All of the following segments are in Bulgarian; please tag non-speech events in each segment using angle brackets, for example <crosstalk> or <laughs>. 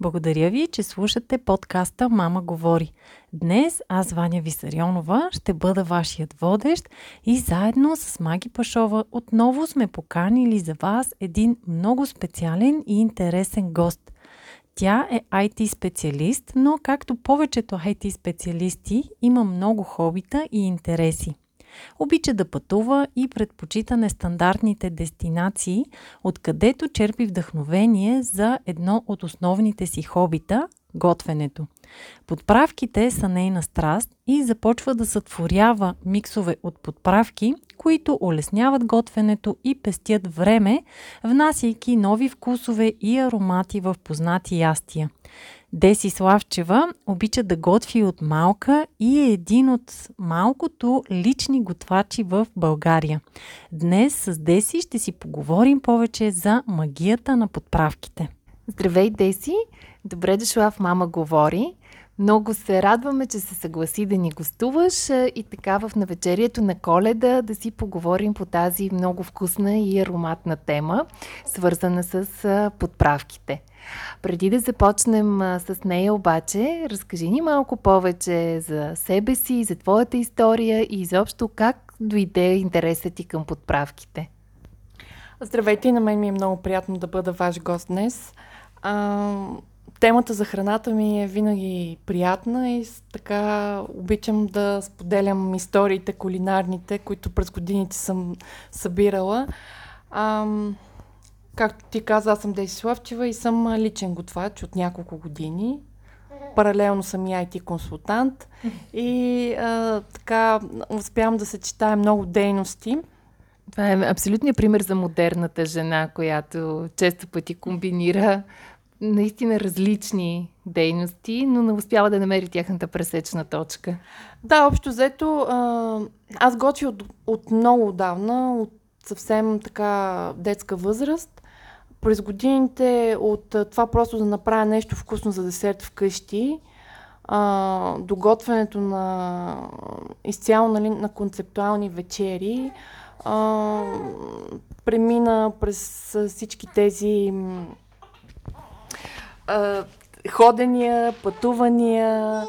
Благодаря ви, че слушате подкаста Мама говори. Днес аз, Ваня Висарионова, ще бъда вашият водещ и заедно с Маги Пашова отново сме поканили за вас един много специален и интересен гост. Тя е IT специалист, но както повечето IT специалисти има много хобита и интереси. Обича да пътува и предпочита нестандартните дестинации, откъдето черпи вдъхновение за едно от основните си хобита – готвенето. Подправките са нейна страст и започва да сътворява миксове от подправки, които улесняват готвенето и пестят време, внасяйки нови вкусове и аромати в познати ястия. Деси Славчева обича да готви от малка и е един от малкото лични готвачи в България. Днес с Деси ще си поговорим повече за магията на подправките. Здравей, Деси! Добре дошла в Мама говори. Много се радваме, че се съгласи да ни гостуваш и така в навечерието на коледа да си поговорим по тази много вкусна и ароматна тема, свързана с подправките. Преди да започнем с нея обаче, разкажи ни малко повече за себе си, за твоята история и изобщо как дойде интересът ти към подправките. Здравейте, на мен ми е много приятно да бъда ваш гост днес. А, темата за храната ми е винаги приятна и така обичам да споделям историите кулинарните, които през годините съм събирала. А, както ти каза, аз съм Деси Славчева и съм личен готвач от няколко години. Паралелно съм и IT консултант и а, така успявам да съчетая много дейности. Това е абсолютният пример за модерната жена, която често пъти комбинира наистина различни дейности, но не успява да намери тяхната пресечна точка. Да, общо взето, аз готвя от, от много отдавна, от съвсем така детска възраст. През годините от това просто да направя нещо вкусно за десерт вкъщи, а, до готвенето на изцяло нали, на концептуални вечери, а, премина през всички тези а, ходения, пътувания,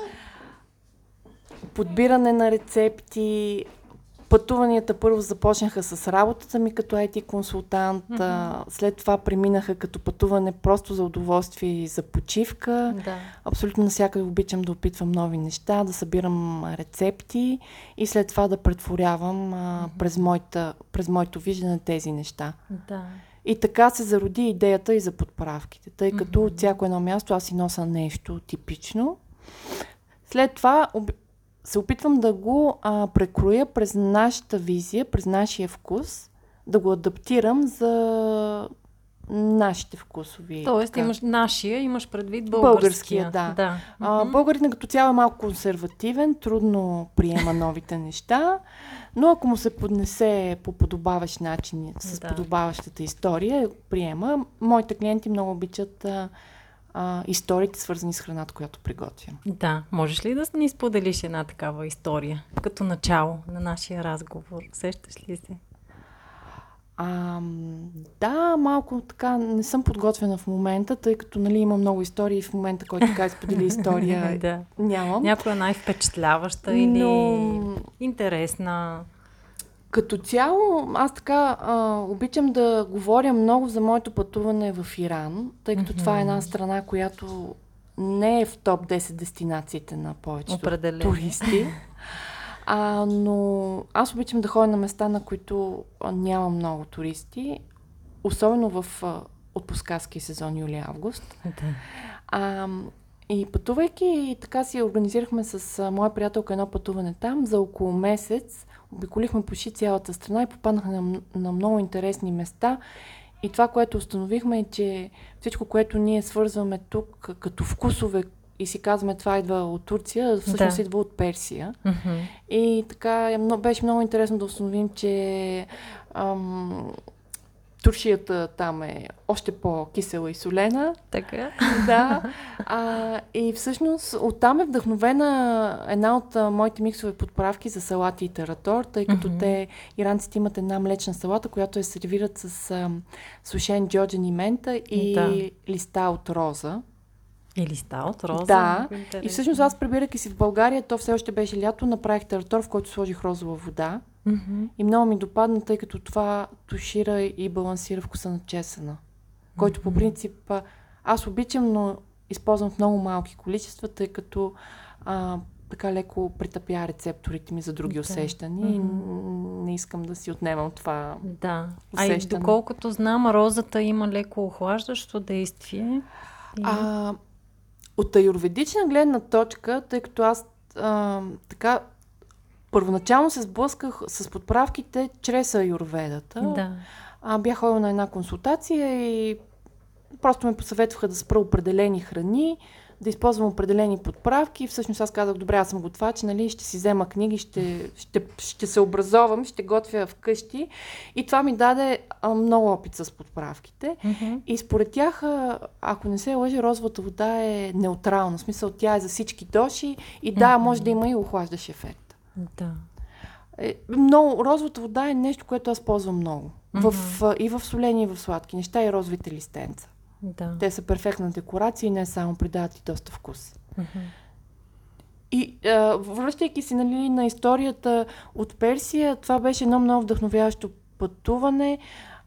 подбиране на рецепти. Пътуванията първо започнаха с работата ми като IT консултант, mm-hmm. след това преминаха като пътуване просто за удоволствие и за почивка. Да. Абсолютно навсякъде обичам да опитвам нови неща, да събирам рецепти и след това да претворявам mm-hmm. през, моята, през моето виждане тези неща. Да. И така се зароди идеята и за подправките, тъй като mm-hmm. от всяко едно място аз си нося нещо типично. След това се опитвам да го а, прекроя през нашата визия, през нашия вкус, да го адаптирам за нашите вкусови. Тоест така. имаш нашия, имаш предвид българския. Българския, да. да. А, българин като цяло е малко консервативен, трудно приема новите неща, но ако му се поднесе по подобаващ начин, с да. подобаващата история, приема. Моите клиенти много обичат а, а, историите, свързани с храната, която приготвям. Да, можеш ли да ни споделиш една такава история, като начало на нашия разговор? Сещаш ли се? А, да, малко така не съм подготвена в момента, тъй като нали, има много истории в момента, който така изподели история. <laughs> да. Нямам. Някоя най-впечатляваща или Но... интересна? Като цяло, аз така а, обичам да говоря много за моето пътуване в Иран, тъй като mm-hmm. това е една страна, която не е в топ 10 дестинациите на повечето Определен. туристи. А, но аз обичам да ходя на места, на които няма много туристи, особено в а, отпускарски сезон юли-август. Да. А, и пътувайки, така си организирахме с а, моя приятелка едно пътуване там за около месец. Обиколихме почти цялата страна и попаднахме на, на много интересни места. И това, което установихме е, че всичко, което ние свързваме тук като вкусове и си казваме това идва от Турция, всъщност Да. идва от Персия. Мгм. И така е беше много интересно да установим, че ам, туршията там е още по-кисела и солена. Така. Да. <laughs> А, и всъщност оттам е вдъхновена една от а, моите миксове подправки за салати и таратор, тъй като Мгм. те, иранците имат една млечна салата, която я сервират с а, сушен джоджен и мента и Да. листа от роза. Или ста от роза. Да. Интересно. И всъщност аз, прибирайки си в България, то все още беше лято, направих таратор, в който сложих розова вода. Мгм. И много ми допадна, тъй като това тушира и балансира вкуса на чесъна. Който по Мгм. принцип аз обичам, но използвам в много малки количества, тъй като а, така леко притъпя рецепторите ми за други Да. усещания и Мгм. н- не искам да си отнемам това. Да. А и усещане. доколкото знам, розата има леко охлаждащо действие. И... А, от аюрведична гледна точка, тъй като аз а, така първоначално се сблъсках с подправките чрез аюрведата. да. А, бях ходила на една консултация и просто ме посъветваха да спра определени храни, да използвам определени подправки. Всъщност аз казах, добре, аз съм готвач, нали, ще си взема книги, ще, ще, ще се образовам, ще готвя вкъщи. И това ми даде а, много опит с подправките. Мгм. И според тях, ако не се лъжи, розовата вода е неутрална. В смисъл, тя е за всички доши и да, Мгм. може да има и охлаждащ ефект. Да. Е, много, розовата вода е нещо, което аз ползвам много. В, Мгм. а, и в солени, и в сладки неща, и розовите листенца. Да. Те са перфектна декорация и не само придават и доста вкус. И а, връщайки се нали, на историята от Персия, това беше едно много вдъхновяващо пътуване,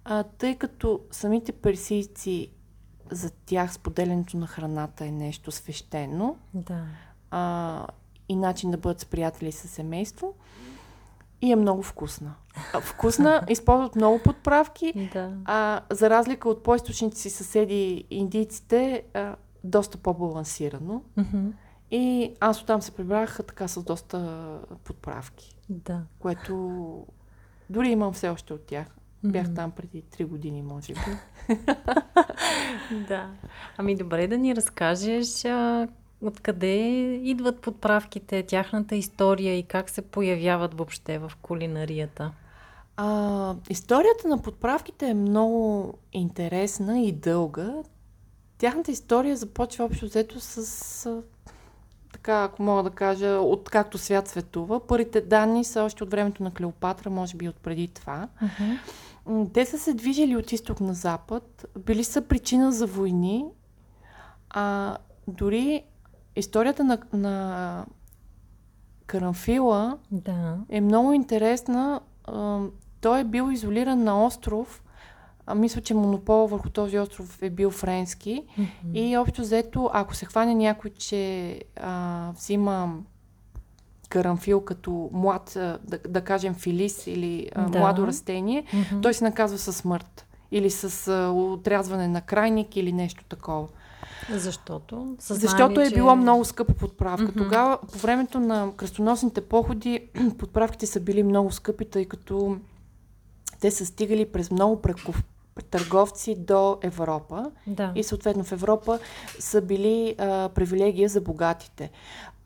а, тъй като самите персийци за тях споделянето на храната е нещо свещено Да. а, и начин да бъдат с приятели и със семейство. И е много вкусна. Вкусна, използват много подправки, Да. а за разлика от по-источните си съседи индийците, а, доста по-балансирано. И аз оттам се прибрах така с доста подправки, Да. което дори имам все още от тях. Бях там преди 3 години, може би. <laughs> Да. Ами добре да ни разкажеш а, откъде идват подправките, тяхната история и как се появяват въобще в кулинарията. А, историята на подправките е много интересна и дълга. Тяхната история започва общо взето с, така, ако мога да кажа, откакто свят светува. Първите данни са още от времето на Клеопатра, може би от преди това. М, Те са се движили от изток на запад, били са причина за войни, а дори историята на, на Карамфила Да. е много интересна. А, Той е бил изолиран на остров. А, мисля, че монопол върху този остров е бил френски. Мгм. И общо взето, ако се хване някой, че а, взима карамфил като млад, да, да кажем филис или а, Да. младо растение, Мгм. той се наказва със смърт. Или с а, отрязване на крайник или нещо такова. Защото? Са Защото е че- било много скъпа подправка. Мгм. Тогава, по времето на кръстоносните походи, <clears throat> подправките са били много скъпи, тъй като те са стигали през много преков... търговци до Европа Да. и съответно в Европа са били а, привилегия за богатите.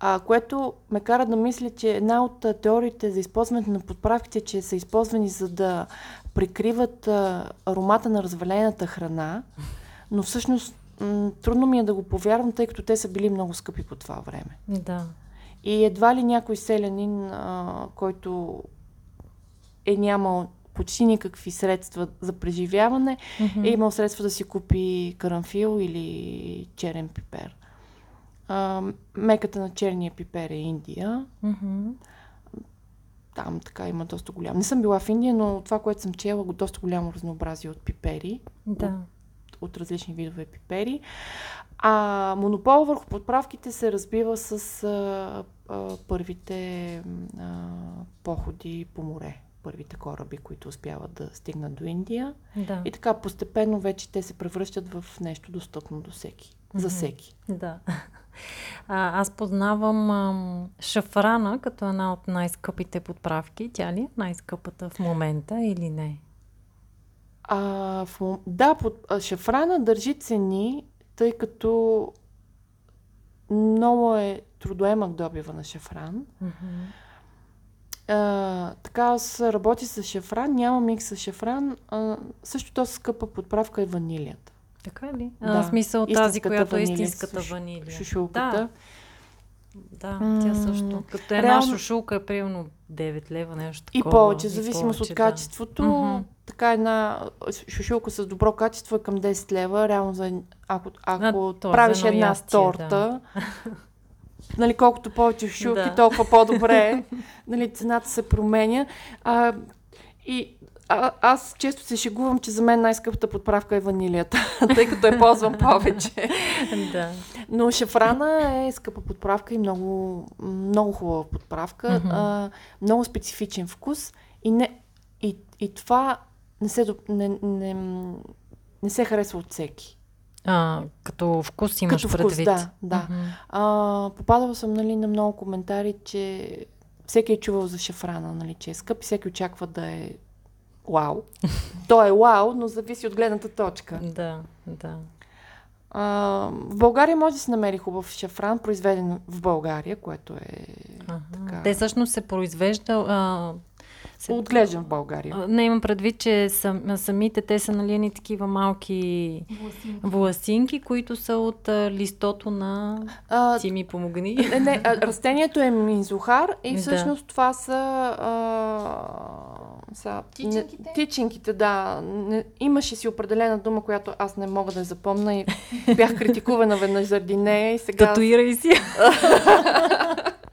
А, което ме кара да мисля, че една от а, теориите за използването на подправките, че са използвани за да прикриват а, аромата на развалената храна, но всъщност м- трудно ми е да го повярвам, тъй като те са били много скъпи по това време. Да. И едва ли някой селянин, а, който е нямал почти никакви средства за преживяване, Мгм. е имал средства да си купи карамфил или черен пипер. А, меката на черния пипер е Индия. Мгм. Там така има доста голям. Не съм била в Индия, но това, което съм чела, го доста голямо разнообразие от пипери, Да. от различни видове пипери. А монопол върху подправките се разбива с а, а, първите а, походи по море. Първите кораби, които успяват да стигнат до Индия. Да. И така постепенно вече те се превръщат в нещо достъпно до всеки. За Мгм. всеки. Да. <laughs> А, аз познавам ам, шафрана като една от най-скъпите подправки. Тя ли е най-скъпата в момента или не? А, в, мом- да, под, а, шафрана държи цени, тъй като много е трудоемък добива на шафран. Мгм. А, така аз работя с шафран, няма микс с шафран. А, също доста скъпа подправка е ванилията. Така ли? Да. А, в смисъл тази, Истинската която е ванилия, истинската шуш- ванилия. Шушулката. Да, тя също. Като една реално- шушулка е примерно 9 лева, нещо И такова. повече, в зависимост повече, от да. качеството. Мгм. Така една шушулка с добро качество е към 10 лева. Реално, за, ако, ако е правиш една ястие, торта, нали, колкото повече шушулки, Да. толкова по-добре. нали, цената се променя. А, и а, аз често се шегувам, че за мен най-скъпата подправка е ванилията, <laughs> тъй като я ползвам повече. да. Но шафрана е скъпа подправка и много, много хубава подправка. Мгм. а, много специфичен вкус. И, не, и, и това не се, не, не, не се харесва от всеки. А, като вкус имаш Като вкус, предвид. да, да. Мгм. А, попадала съм нали, на много коментари, че всеки е чувал за шафрана, нали, че е скъп и всеки очаква да е вау. <laughs> Той е вау, но зависи от гледната точка. Да, да. А, в България може да се намери хубав шафран, произведен в България, което е Ага. Така. Те всъщност се произвежда... А, се, отглеждан в България. не имам предвид, че сам, самите те са нали едни такива малки воласинки, които са от а, листото на... А, Ти ми помогни. <laughs> не, не, а, растението е минзухар и Да. всъщност това са, а, са Тичинките? Не, тичинките, да. Не, имаше си определена дума, която аз не мога да запомна и бях критикувана веднъж заради нея и сега... Татуирай си. <laughs> <laughs>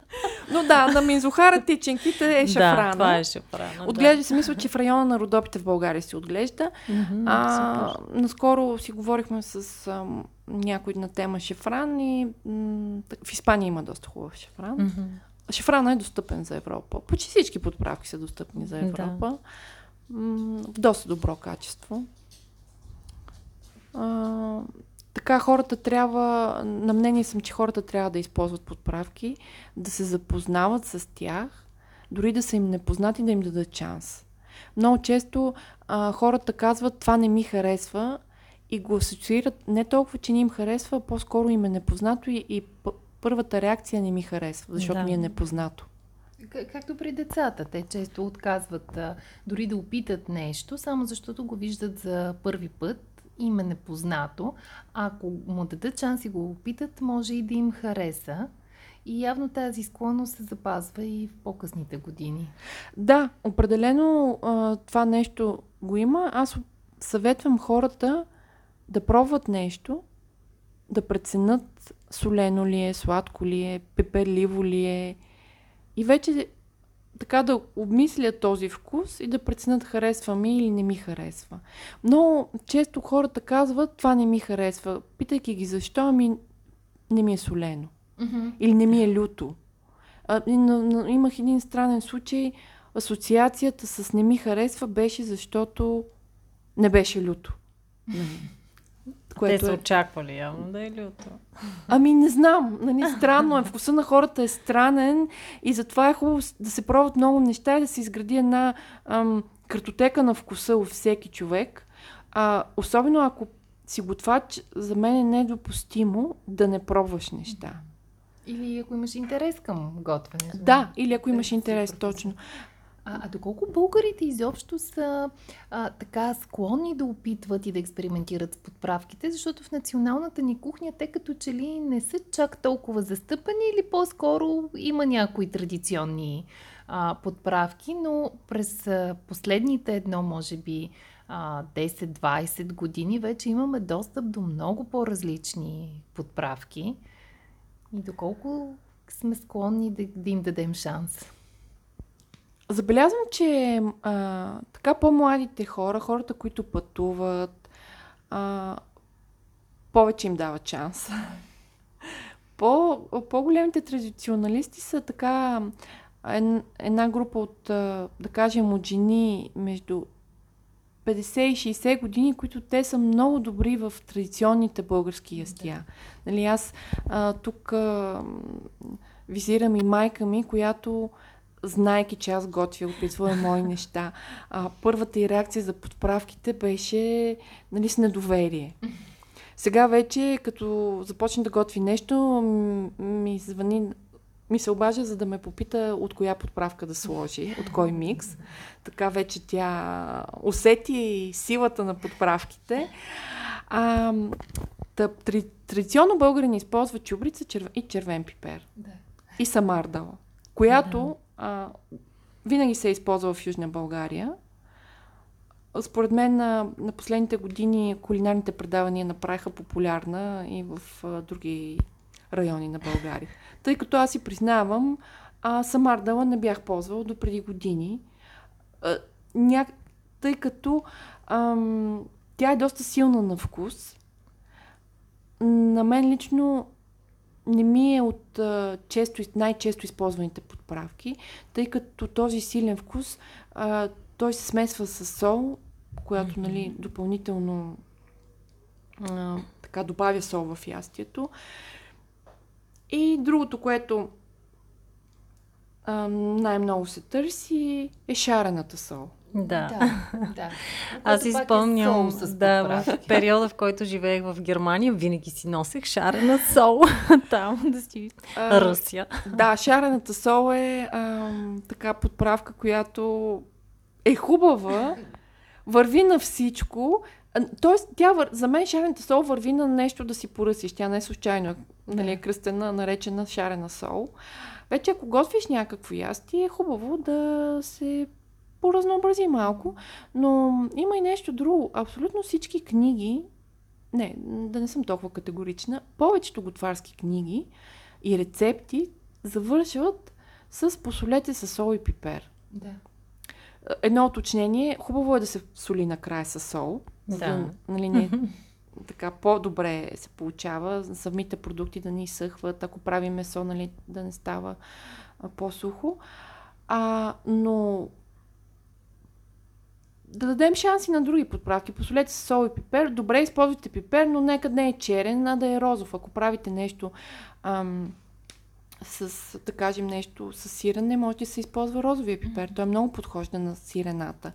Но да, на минзухара тичинките <laughs> е шафрана. Да, това е шафрана. Отглежда се, мисля, че в района на Родопите в България се отглежда. Да. Мгм, А, супер. наскоро си говорихме с а, някой на тема шефран и м, в Испания има доста хубав шефран. Мгм. Шефрана е достъпен за Европа. Почти всички подправки са достъпни за Да. Европа. М, в доста добро качество. А, така хората трябва, на мнение съм, че хората трябва да използват подправки, да се запознават с тях, дори да са им непознати, да им дадат шанс. Много често а, хората казват, това не ми харесва и го асоциират не толкова, че не им харесва, а по-скоро им е непознато и, и първата реакция не ми харесва, защото Да. ми е непознато. Както при децата, те често отказват а, дори да опитат нещо, само защото го виждат за първи път, им е непознато. Ако му дадат шанс и го опитат, може и да им хареса. И явно тази склонност се запазва и в по-късните години. Да, определено това нещо го има. Аз съветвам хората да пробват нещо, да преценят солено ли е, сладко ли е, пеперливо ли е и вече така да обмислят този вкус и да преценят харесва ми или не ми харесва. Но често хората казват това не ми харесва, питайки ги защо, ами не ми е солено или не ми е люто. А, на, на, имах един странен случай. Асоциацията с не ми харесва беше защото не беше люто. <laughs> Нали? Те Което са е... очаквали явно да е люто. Ами не знам, нали, странно е. Вкуса на хората е странен и затова е хубаво да се пробват много неща и да се изгради една ам, картотека на вкуса у всеки човек. А, особено ако си готвач, за мен е недопустимо да не пробваш неща. Или ако имаш интерес към готвенето. Да, или ако имаш интерес, точно. А, а доколко българите изобщо са а, така склонни да опитват и да експериментират с подправките, защото в националната ни кухня те като че ли не са чак толкова застъпени или по-скоро има някои традиционни а, подправки, но през а, последните едно, може би, а, 10-20 години вече имаме достъп до много по-различни подправки и доколко сме склонни да, да им дадем шанс. Забелязвам, че а, така по-младите хора, хората, които пътуват, а, повече им дават шанс. <laughs> По, по-големите традиционалисти са така една група от, да кажем, от жени между 50 и 60 години, които те са много добри в традиционните български ястия. Нали, аз а, тук а, визирам и майка ми, която знайки, че аз готвя, опитвам мои неща. А, първата и реакция за подправките беше нали, с недоверие. Сега вече, като започне да готви нещо, ми звъни ми се обажа, за да ме попита от коя подправка да сложи, от кой микс. Така вече тя усети силата на подправките. А, тъп, тради, традиционно българин използва чубрица черв... и червен пипер. Да. И самардала, която. А, винаги се е използвала в Южна България. Според мен на, на последните години кулинарните предавания направиха популярна и в а, други райони на България. Тъй като аз си признавам, а, самардала не бях ползвала до преди години. А, ня... Тъй като ам, тя е доста силна на вкус. На мен лично не ми е от а, често, най-често използваните подправки, тъй като този силен вкус, а, той се смесва с сол, която нали, допълнително а, така добавя сол в ястието. И другото, което а, най-много се търси е шарената сол. Да. да, да. <laughs> Аз си спомням, е да, в периода, в който живеех в Германия, винаги си носех шарена сол <laughs> там да си а. Да, шарената сол е а, така подправка, която е хубава, върви на всичко. Тоест, тя, за мен шарената сол върви на нещо да си поръсиш. Тя не е случайно нали, е кръстена, наречена шарена сол. Вече ако готвиш някакво ястие, е хубаво да се поразнообрази малко, но има и нещо друго. Абсолютно всички книги, не, да не съм толкова категорична, повечето готварски книги и рецепти завършват с посолете с сол и пипер. Да. Едно уточнение, хубаво е да се соли накрая с сол. Да. да нали, не, <laughs> така по-добре се получава, самите продукти да не изсъхват, ако прави месо, нали, да не става по-сухо. А, но да дадем шанси на други подправки. Посолете с сол и пипер. Добре, използвайте пипер, но нека не е черен, а да е розов. Ако правите нещо ам, с, да кажем, нещо с сирене, може да се използва розовия пипер. Той е много подхожда на сирената.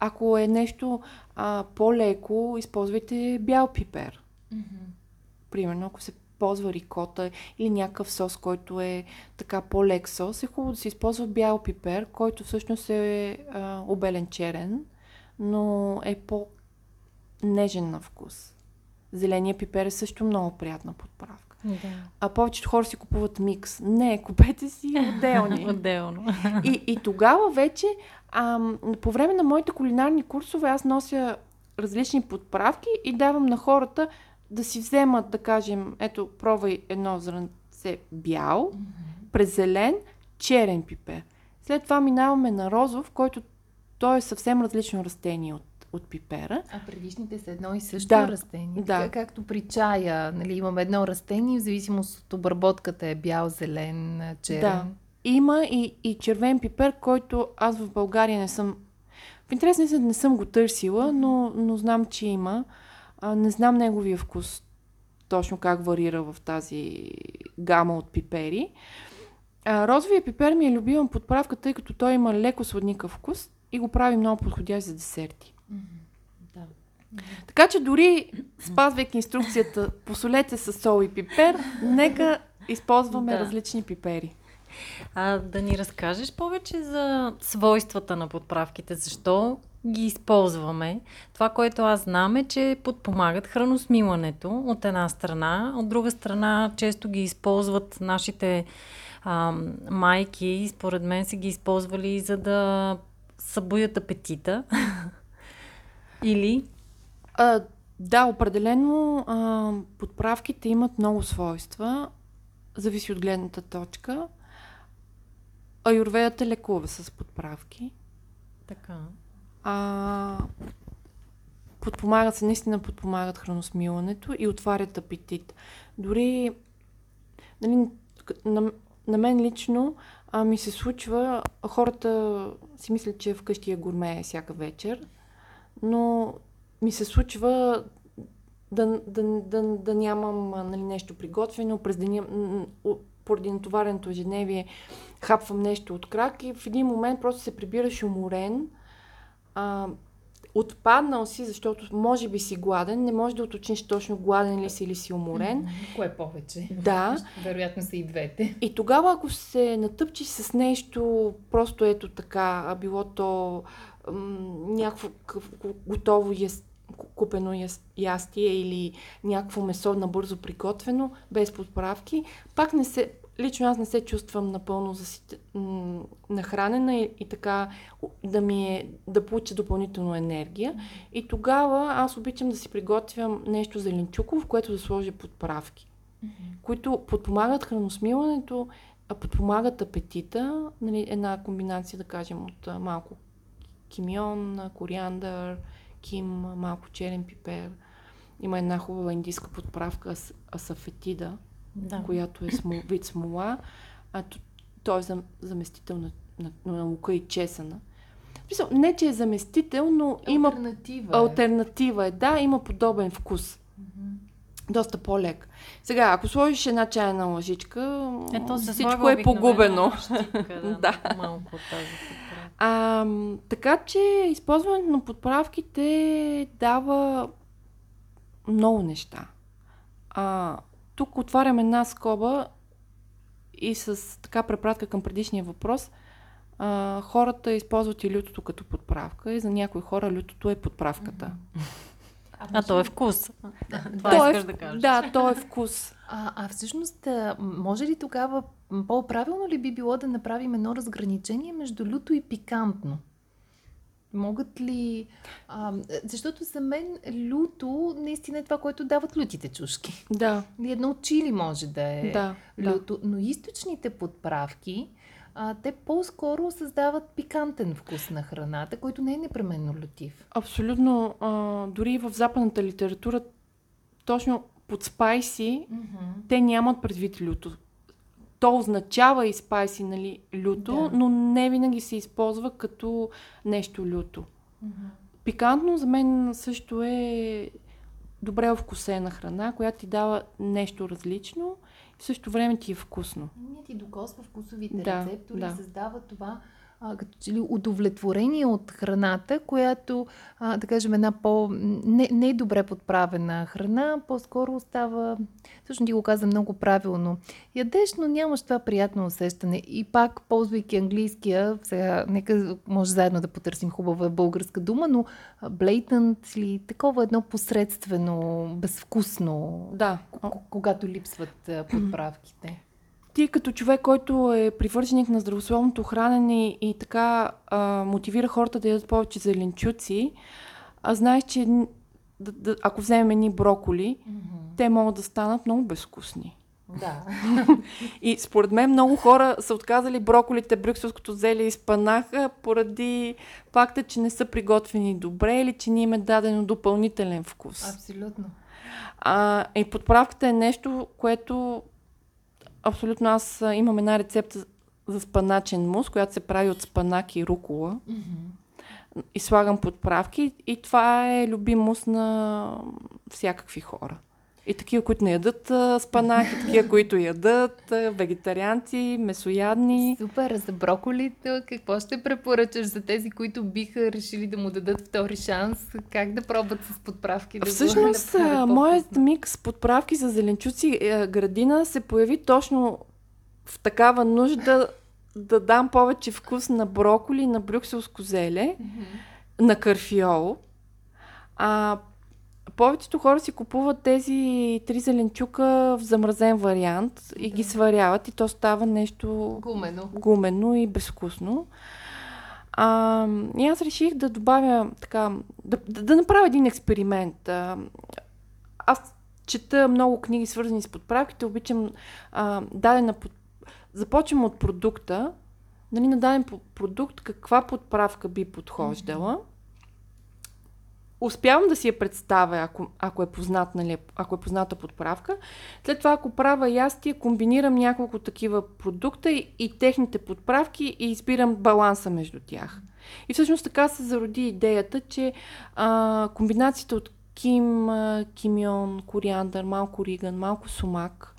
Ако е нещо а, по-леко, използвайте бял пипер. Mm-hmm. Примерно, ако се ползва рикота или някакъв сос, който е така по-лек сос, е хубаво да се използва бял пипер, който всъщност е а, обелен черен, но е по-нежен на вкус. Зеления пипер е също много приятна подправка. Да. А повечето хора си купуват микс. Не, купете си <laughs> отделни. Отделно. и, и тогава вече, ам, по време на моите кулинарни курсове, аз нося различни подправки и давам на хората да си вземат, да кажем, ето, пробвай едно зранце бял, mm-hmm. през зелен, черен пипер. След това минаваме на розов, който той е съвсем различно растение от от пипера. А предишните са едно и също да, растение. Да. Така, както при чая, нали, имаме едно растение, в зависимост от обработката е бял, зелен, черен. Да. Има и, и червен пипер, който аз в България не съм... В интерес не, не съм го търсила, но, но знам, че има. А, не знам неговия вкус точно как варира в тази гама от пипери. А, розовия пипер ми е любима подправка, тъй като той има леко сладникъв вкус и го прави много подходящ за десерти. Да. Така че дори спазвайки инструкцията посолете с сол и пипер, нека използваме да. различни пипери. А да ни разкажеш повече за свойствата на подправките, защо ги използваме. Това, което аз знам е, че подпомагат храносмилането от една страна, от друга страна често ги използват нашите а, майки, според мен са ги използвали за да събудят апетита. <laughs> Или? А, да, определено а, подправките имат много свойства. Зависи от гледната точка. Аюрведата лекува с подправки. Така. А, подпомагат се, наистина подпомагат храносмилането и отварят апетит. Дори нали, на, на мен лично а, ми се случва, хората си мислят, че вкъщи е гурме всяка вечер но ми се случва да, да, да, да нямам нали, нещо приготвено. През деня, поради натовареното ежедневие, хапвам нещо от крак и в един момент просто се прибираш уморен. А, отпаднал си, защото може би си гладен, не можеш да уточниш точно гладен ли си или си уморен. Кое повече? Да. <laughs> Вероятно са и двете. И тогава, ако се натъпчиш с нещо, просто ето така, а било то м- някакво готово яс, купено яс, ястие или някакво месо набързо приготвено, без подправки, пак не се, лично аз не се чувствам напълно засит... нахранена и, и така да ми е, да получа допълнително енергия. И тогава аз обичам да си приготвям нещо зеленчуково, в което да сложа подправки, които подпомагат храносмилането, подпомагат апетита, нали, една комбинация, да кажем, от малко кимион, кориандър, ким, малко черен пипер. Има една хубава индийска подправка, асафетида, да. която е смол, вид смола, а той е заместител на, на, на лука и чесана. Не, че е заместител, но альтернатива има... Е. Альтернатива е. Да, има подобен вкус. Mm-hmm. Доста по-лек. Сега, ако сложиш една чайна лъжичка, Ето, всичко е погубено. Щипка, да, <laughs> да. Малко тази а, така че използването на подправките дава много неща. А, тук отварям една скоба и с така препратка към предишния въпрос. А, хората използват и лютото като подправка и за някои хора лютото е подправката. А, а то е вкус. Това то е искаш е, да кажеш. Да, то е вкус. А, а всъщност, може ли тогава по-правилно ли би било да направим едно разграничение между люто и пикантно? Могат ли... А, защото за мен люто наистина е това, което дават лютите чушки. Да. Едно чили може да е да, люто, да. но източните подправки, а, те по-скоро създават пикантен вкус на храната, който не е непременно лютив. Абсолютно. А, дори в западната литература, точно под спайси, mm-hmm. те нямат предвид люто то означава и спайси, нали, люто, да. но не винаги се използва като нещо люто. Mm-hmm. Пикантно за мен също е добре овкусена храна, която ти дава нещо различно и в същото време ти е вкусно. Не ти докосва вкусовите да, рецептори, да. създава това а, като че ли удовлетворение от храната, която, а, да кажем, една по... не, не е добре подправена храна, по-скоро остава, всъщност ти го каза много правилно, ядеш, но нямаш това приятно усещане. И пак, ползвайки английския, сега, нека може заедно да потърсим хубава българска дума, но blatant или такова едно посредствено, безвкусно, да. когато липсват подправките ти като човек, който е привърженик на здравословното хранене и така а, мотивира хората да ядат повече зеленчуци, а знаеш, че да, да, ако вземем ни броколи, mm-hmm. те могат да станат много безвкусни. Да. <laughs> и според мен много хора са отказали броколите, брюкселското зеле и спанаха поради факта, че не са приготвени добре или че ни им е дадено допълнителен вкус. Абсолютно. А, и подправката е нещо, което Абсолютно. Аз имам една рецепта за спаначен мус, която се прави от спанак и рукола. Mm-hmm. И слагам подправки. И това е любим мус на всякакви хора. И такива, които не ядат а, спанак, и такива, <laughs> които ядат, а, вегетарианци, месоядни. Супер, за броколито какво ще препоръчаш за тези, които биха решили да му дадат втори шанс? Как да пробват с подправки? Да Всъщност, го моят микс подправки за зеленчуци е, градина се появи точно в такава нужда да дам повече вкус на броколи, на брюкселско зеле, mm-hmm. на карфиол. А повечето хора си купуват тези три зеленчука в замразен вариант да. и ги сваряват и то става нещо гумено, гумено и безвкусно. А, и аз реших да добавя така, да, да, да направя един експеримент. А, аз чета много книги, свързани с подправките, обичам а, дадена под... Започвам от продукта, нали, на даден продукт каква подправка би подхождала. Mm-hmm успявам да си я представя, ако, ако, е, познат, нали, ако е позната подправка. След това, ако правя ястие, комбинирам няколко такива продукта и, и техните подправки и избирам баланса между тях. И всъщност така се зароди идеята, че а, комбинацията от ким, а, кимион, кориандър, малко риган, малко сумак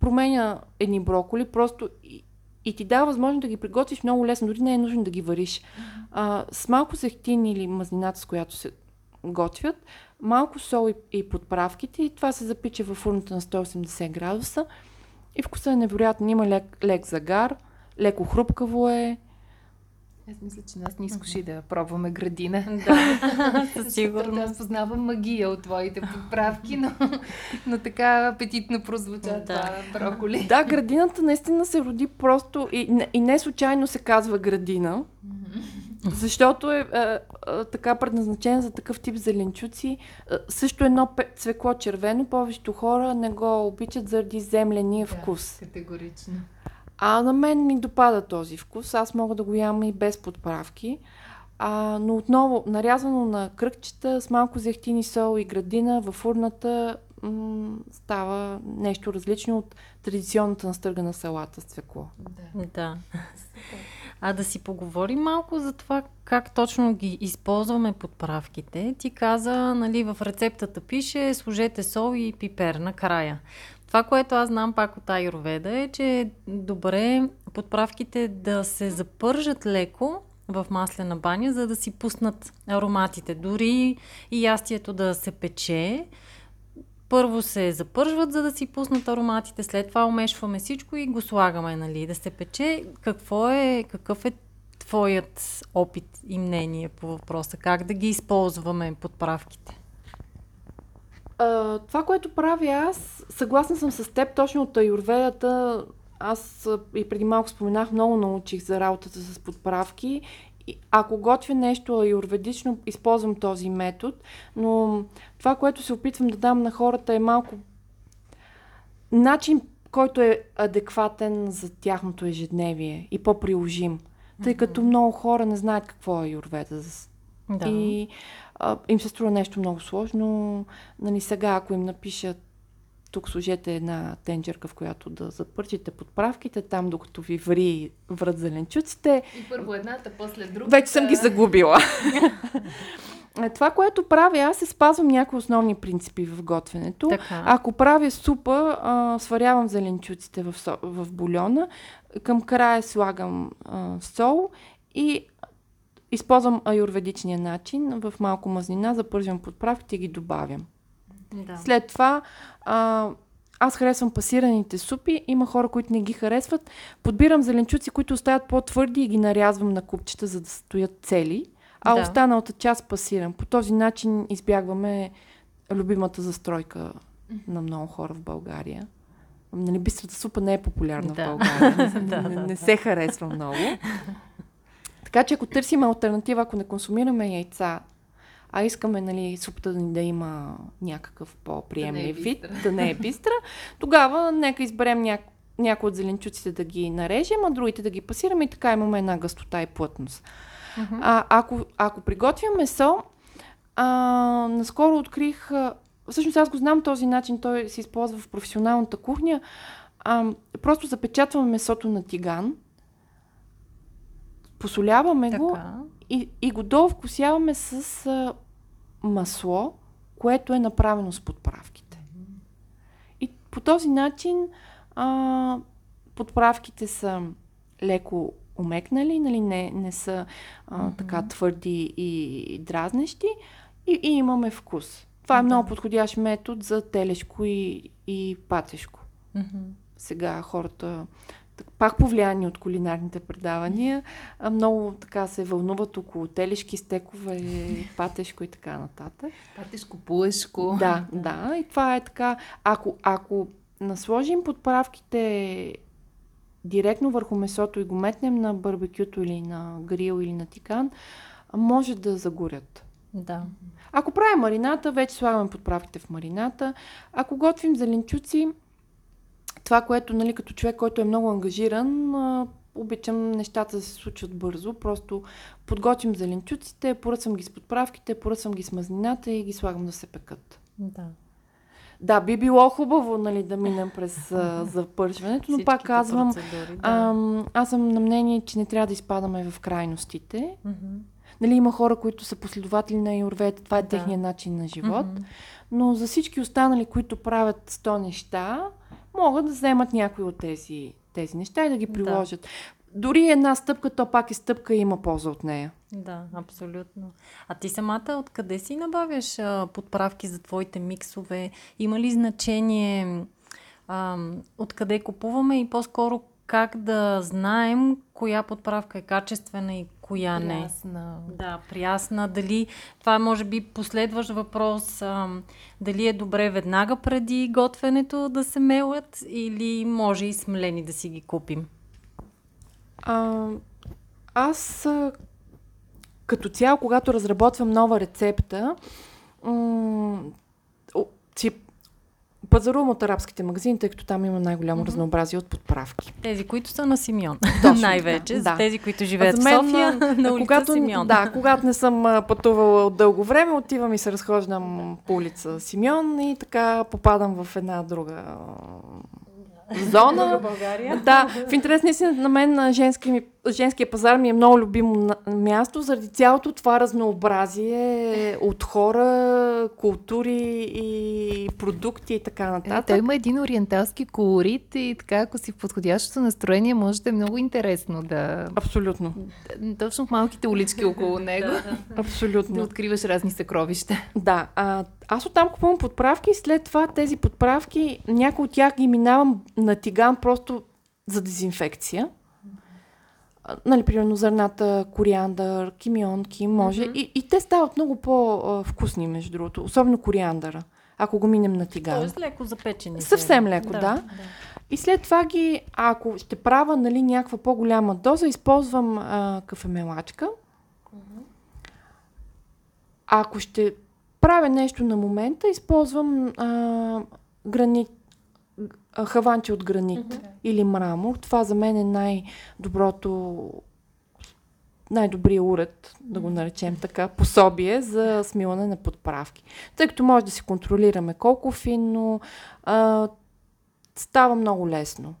променя едни броколи, просто и ти дава възможност да ги приготвиш много лесно. Дори не е нужно да ги вариш. А, с малко зехтин или мазнината, с която се готвят, малко сол и, и подправките и това се запича в фурната на 180 градуса и вкусът е невероятен. Има лек, лек загар, леко хрупкаво е. Аз мисля, че нас не изкуши да пробваме градина. Да, <laughs> със сигурност. Аз познавам магия от твоите подправки, но, <laughs> но така апетитно прозвуча Да. това броколи. Да, градината наистина се роди просто и, не- и не случайно се казва градина, защото е, е, е така предназначена за такъв тип зеленчуци. Е, също едно цвекло червено, повечето хора не го обичат заради земления вкус. Категорично. А на мен ми допада този вкус. Аз мога да го ям и без подправки. А, но отново, нарязано на кръгчета с малко зехтини сол и градина в урната м- става нещо различно от традиционната настъргана салата с цвекло. Да. А да си поговорим малко за това как точно ги използваме подправките. Ти каза, нали, в рецептата пише сложете сол и пипер накрая. Това, което аз знам пак от Айурведа е, че е добре подправките да се запържат леко в маслена баня, за да си пуснат ароматите. Дори и ястието да се пече, първо се запържват, за да си пуснат ароматите, след това умешваме всичко и го слагаме, нали, да се пече. Какво е, какъв е твоят опит и мнение по въпроса? Как да ги използваме подправките? А, това, което правя аз, съгласна съм с теб, точно от аюрведата. Аз и преди малко споменах, много научих за работата с подправки. Ако готвя нещо аюрведично, използвам този метод, но това, което се опитвам да дам на хората е малко начин, който е адекватен за тяхното ежедневие и по-приложим. Тъй като много хора не знаят какво е аюрведа. Да. И а, им се струва нещо много сложно. Нали, сега, ако им напишат тук сложете една тенджерка, в която да запърчите подправките, там докато ви ври врат зеленчуците, И първо едната, после другата. вече съм ги загубила. <laughs> Е, Това, което правя, аз се спазвам някои основни принципи в готвенето. Така. Ако правя супа, а, сварявам зеленчуците в, со, в бульона, към края слагам а, сол и използвам аюрведичния начин. В малко мазнина запържвам подправките и ги добавям. да. След това а, аз харесвам пасираните супи. Има хора, които не ги харесват. Подбирам зеленчуци, които остават по-твърди и ги нарязвам на купчета, за да стоят цели. А Да. останалата част пасирам. По този начин избягваме любимата застройка на много хора в България. Нали, бистрата супа не е популярна Да. в България. Не, <laughs> не, не се харесва много. <laughs> Така че ако търсим альтернатива, ако не консумираме яйца, а искаме нали, супата да има някакъв по-приемлив Да е вид, да не е бистра, тогава нека изберем ня... някои от зеленчуците да ги нарежем, а другите да ги пасираме и така имаме една гъстота и плътност. Мгм. А, ако, ако приготвям месо, а, наскоро открих, а, всъщност аз го знам този начин, той се използва в професионалната кухня, а, просто запечатваме месото на тиган, посоляваме го Така. и, и го довкусяваме с а, масло, което е направено с подправките. И по този начин а, подправките са леко умекнали, нали, не, не са а, така твърди и дразнещи и, и имаме вкус. Това е Да. много подходящ метод за телешко и, и патешко. Сега хората, пак повлияни от кулинарните предавания, а, много така се вълнуват около телешки, стекове, патешко и така нататък. Патешко, пуешко. Да, да, и това е така. Ако, ако насложим подправките директно върху месото и го метнем на барбекюто или на грил или на тикан, може да загорят. Да. Ако правим марината, вече слагаме подправките в марината. Ако готвим зеленчуци, това, което, нали, като човек, който е много ангажиран, а, обичам нещата да се случват бързо. Просто подготвим зеленчуците, поръсвам ги с подправките, поръсвам ги с мазнината и ги слагам да се пекат. Да. Да, би било хубаво нали, да минем през а, <laughs> запържването, но пак казвам, да. ам, аз съм на мнение, че не трябва да изпадаме в крайностите. Мгм. Нали, има хора, които са последователи на юрвета, това е Да. техният начин на живот. Мгм. Но за всички останали, които правят 100 неща, могат да вземат някои от тези тези неща и да ги приложат. Да. Дори една стъпка, то пак е стъпка и има полза от нея. Да, абсолютно. А ти самата откъде си набавяш а, подправки за твоите миксове? Има ли значение а, откъде купуваме и по-скоро как да знаем коя подправка е качествена и коя не. Прясна. Да, прясна. Дали това може би последващ въпрос, а, дали е добре веднага преди готвенето да се мелят или може и смлени да си ги купим? А, аз като цяло, когато разработвам нова рецепта, м- си пазарувам от арабските магазини, тъй като там има най-голямо mm-hmm. разнообразие от подправки. Тези, които са на Симеон. <laughs> Най-вече. Да, за тези, които живеят мен, в София, <laughs> на улица когато, Симеон. Да, когато не съм пътувала от дълго време, отивам и се разхождам по улица Симеон и така попадам в една друга <laughs> зона. Да, в интерес на мен женски, женския пазар ми е много любимо място заради цялото това разнообразие от хора, култури и продукти и така нататък. Е, той има един ориенталски колорит и така, ако си в подходящото настроение, може да е много интересно да... Абсолютно. Точно в малките улички около <laughs> него. Абсолютно. Да откриваш разни съкровища. Да, а, аз оттам купувам подправки и след това тези подправки, някои от тях ги минавам на тиган просто за дезинфекция. Нали, примерно зърната, кориандър, кимион, ким, може. Mm-hmm. И, и те стават много по-вкусни, между другото. Особено кориандъра, ако го минем на тиган. Тоест леко запечени. Съвсем леко, да. да. И след това ги, ако ще правя нали, някаква по-голяма доза, използвам а, кафемелачка. Mm-hmm. Ако ще правя нещо на момента, използвам а, гранит, хаванче от гранит mm-hmm. или мрамор. Това за мен е най-доброто най-добрия уред, да го наречем така, пособие за смилане на подправки. Тъй като може да си контролираме колко финно, а, става много лесно.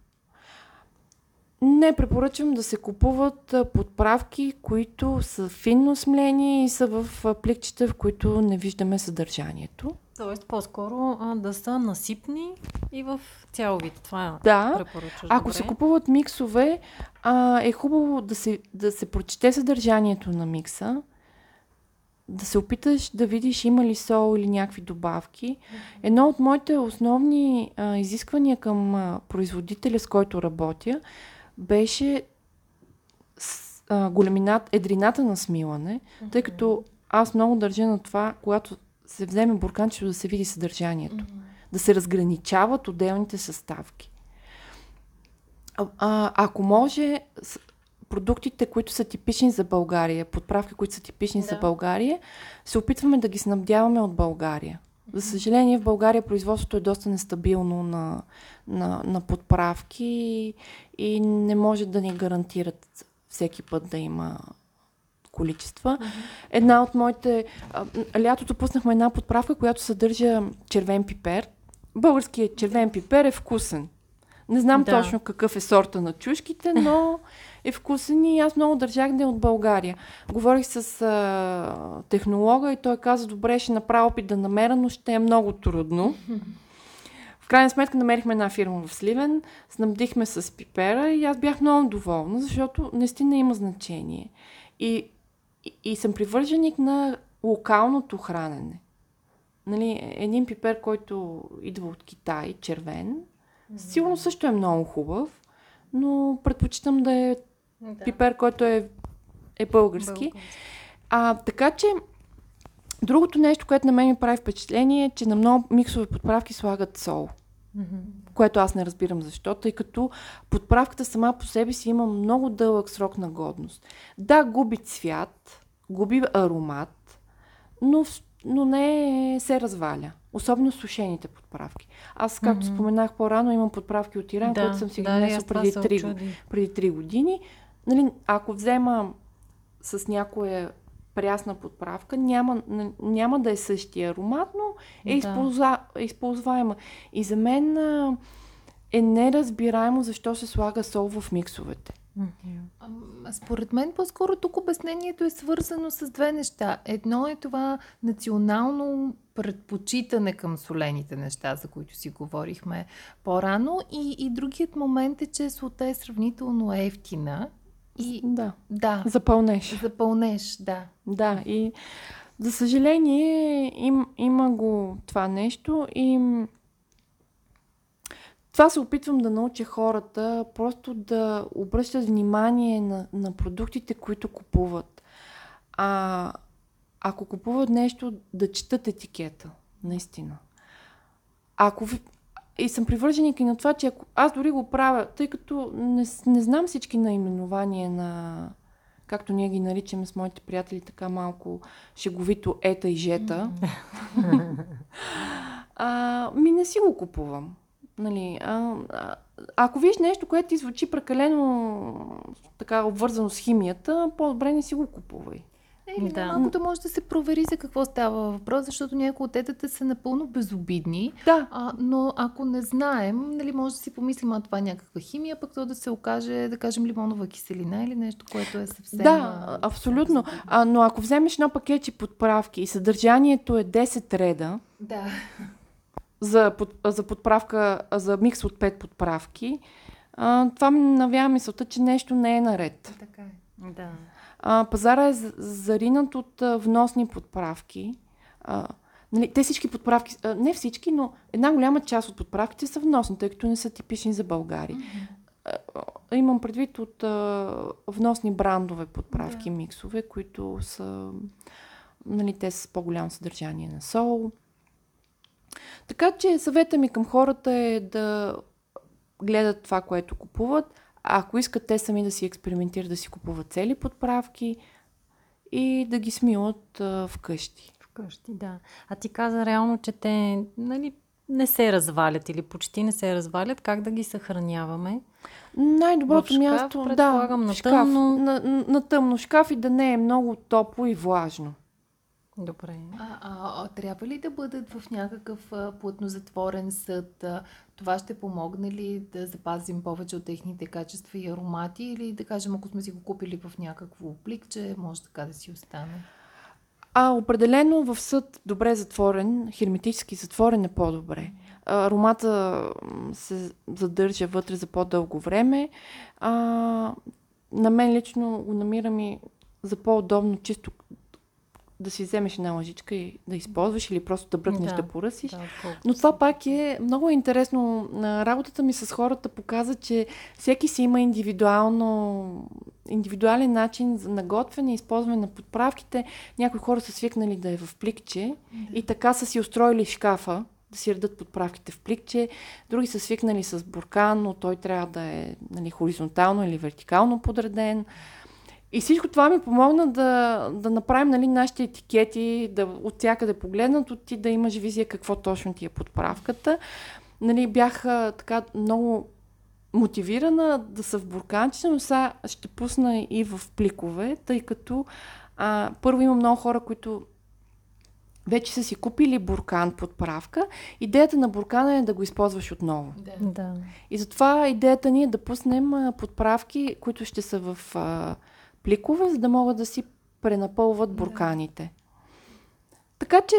Не препоръчвам да се купуват подправки, които са финно смлени и са в пликчета, в които не виждаме съдържанието. Тоест, по-скоро а, да са насипни и в цял вид. Това да. препоръчваш. Ако добре. се купуват миксове, а, е хубаво да се, да се прочете съдържанието на микса, да се опиташ да видиш има ли сол или някакви добавки. Едно от моите основни а, изисквания към а, производителя, с който работя, беше с, а, големинат, едрината на смилане, тъй като аз много държа на това, когато се вземе бурканчето да се види съдържанието. Mm-hmm. Да се разграничават отделните съставки. А, а, ако може, продуктите, които са типични за България, подправки, които са типични да. за България, се опитваме да ги снабдяваме от България. За съжаление, в България производството е доста нестабилно на, на, на подправки и, и не може да ни гарантират всеки път да има количества. Uh-huh. Една от моите... Лятото пуснахме една подправка, която съдържа червен пипер. Българският червен пипер е вкусен. Не знам да. точно какъв е сорта на чушките, но <laughs> е вкусен и аз много държах да е от България. Говорих с а, технолога и той каза, добре, ще направя опит да намеря, но ще е много трудно. <laughs> В крайна сметка намерихме една фирма в Сливен, снабдихме с пипера и аз бях много доволна, защото наистина има значение. И и, съм привърженик на локалното хранене. Нали, един пипер, който идва от Китай, червен, mm-hmm. сигурно също е много хубав, но предпочитам да е да. пипер, който е, е български. български. А, така че, другото нещо, което на мен ми прави впечатление е, че на много миксови подправки слагат сол. Mm-hmm. Което аз не разбирам защо, тъй като подправката сама по себе си има много дълъг срок на годност. Да, губи цвят, губи аромат, но, но не се разваля. Особено сушените подправки. Аз, както mm-hmm. споменах по-рано, имам подправки от Иран, да, които съм си ги да, преди, 3, преди 3 години. Нали, ако взема с някоя прясна подправка, няма, няма да е същия аромат, но е да. използва, използваема. И за мен а, е неразбираемо защо се слага сол в миксовете. Според мен по-скоро тук обяснението е свързано с две неща. Едно е това национално предпочитане към солените неща, за които си говорихме по-рано. И, и другият момент е, че солта е сравнително ефтина. И, да. да. Запълнеш. Запълнеш, да. Да, и за съжаление им, има го това нещо и това се опитвам да науча хората, просто да обръщат внимание на, на продуктите, които купуват. А ако купуват нещо, да четат етикета, наистина. Ако. И съм привърженик и на това, че ако аз дори го правя, тъй като не, не знам всички наименования на, както ние ги наричаме с моите приятели, така малко шеговито ета и жета, <laughs> а, ми не си го купувам. Нали, а, а, ако виж нещо, което ти звучи прекалено така обвързано с химията, по-добре не си го купувай. Или да. малкото може да се провери за какво става въпрос, защото някои от детата са напълно безобидни. Да. А, но ако не знаем, нали, може да си помислим, а това е някаква химия, пък то да се окаже, да кажем, лимонова киселина или нещо, което е съвсем... Да, абсолютно. А, но ако вземеш едно пакетче подправки и съдържанието е 10 реда, да за, под, за подправка, за микс от пет подправки, а, това ми навява мисълта, че нещо не е наред. Така е. Да. А, пазара е заринат от а, вносни подправки. А, нали, те всички подправки, а, не всички, но една голяма част от подправките са вносни, тъй като не са типични за България. Mm-hmm. А, имам предвид от а, вносни брандове подправки, да. миксове, които са нали, те с по-голямо съдържание на сол. Така че съвета ми към хората е да гледат това, което купуват. А ако искат те сами да си експериментират, да си купуват цели подправки и да ги смилат а, вкъщи. Вкъщи, да. А ти каза реално, че те нали, не се развалят или почти не се развалят. Как да ги съхраняваме? Най-доброто шкаф, място, да, на шкаф, тъмно. На, на, на тъмно шкаф и да не е много топло и влажно. Добре. А, а, а трябва ли да бъдат в някакъв а, плътно затворен съд? А, това ще помогне ли да запазим повече от техните качества и аромати? Или да кажем, ако сме си го купили в някакво пликче, може така да си остане? А, определено в съд добре затворен, херметически затворен е по-добре. Аромата се задържа вътре за по-дълго време. А, на мен лично го намирам и за по-удобно чисто да си вземеш една лъжичка и да използваш или просто да бръкнеш да, да поръсиш. Да, Но това пак е много интересно. Работата ми с хората показа, че всеки си има индивидуално, индивидуален начин за наготвяне и използване на подправките. Някои хора са свикнали да е в пликче да. и така са си устроили шкафа да си редат подправките в пликче. Други са свикнали с буркан, но той трябва да е нали, хоризонтално или вертикално подреден. И всичко това ми помогна да, да направим нали, нашите етикети, да от всякъде погледнат, от ти да имаш визия какво точно ти е подправката. Нали, бях така много мотивирана да са в бурканчета, но сега ще пусна и в пликове, тъй като а, първо има много хора, които вече са си купили буркан подправка. Идеята на буркана е да го използваш отново. Да. да. И затова идеята ни е да пуснем подправки, които ще са в а, пликове, за да могат да си пренапълват бурканите. Така че,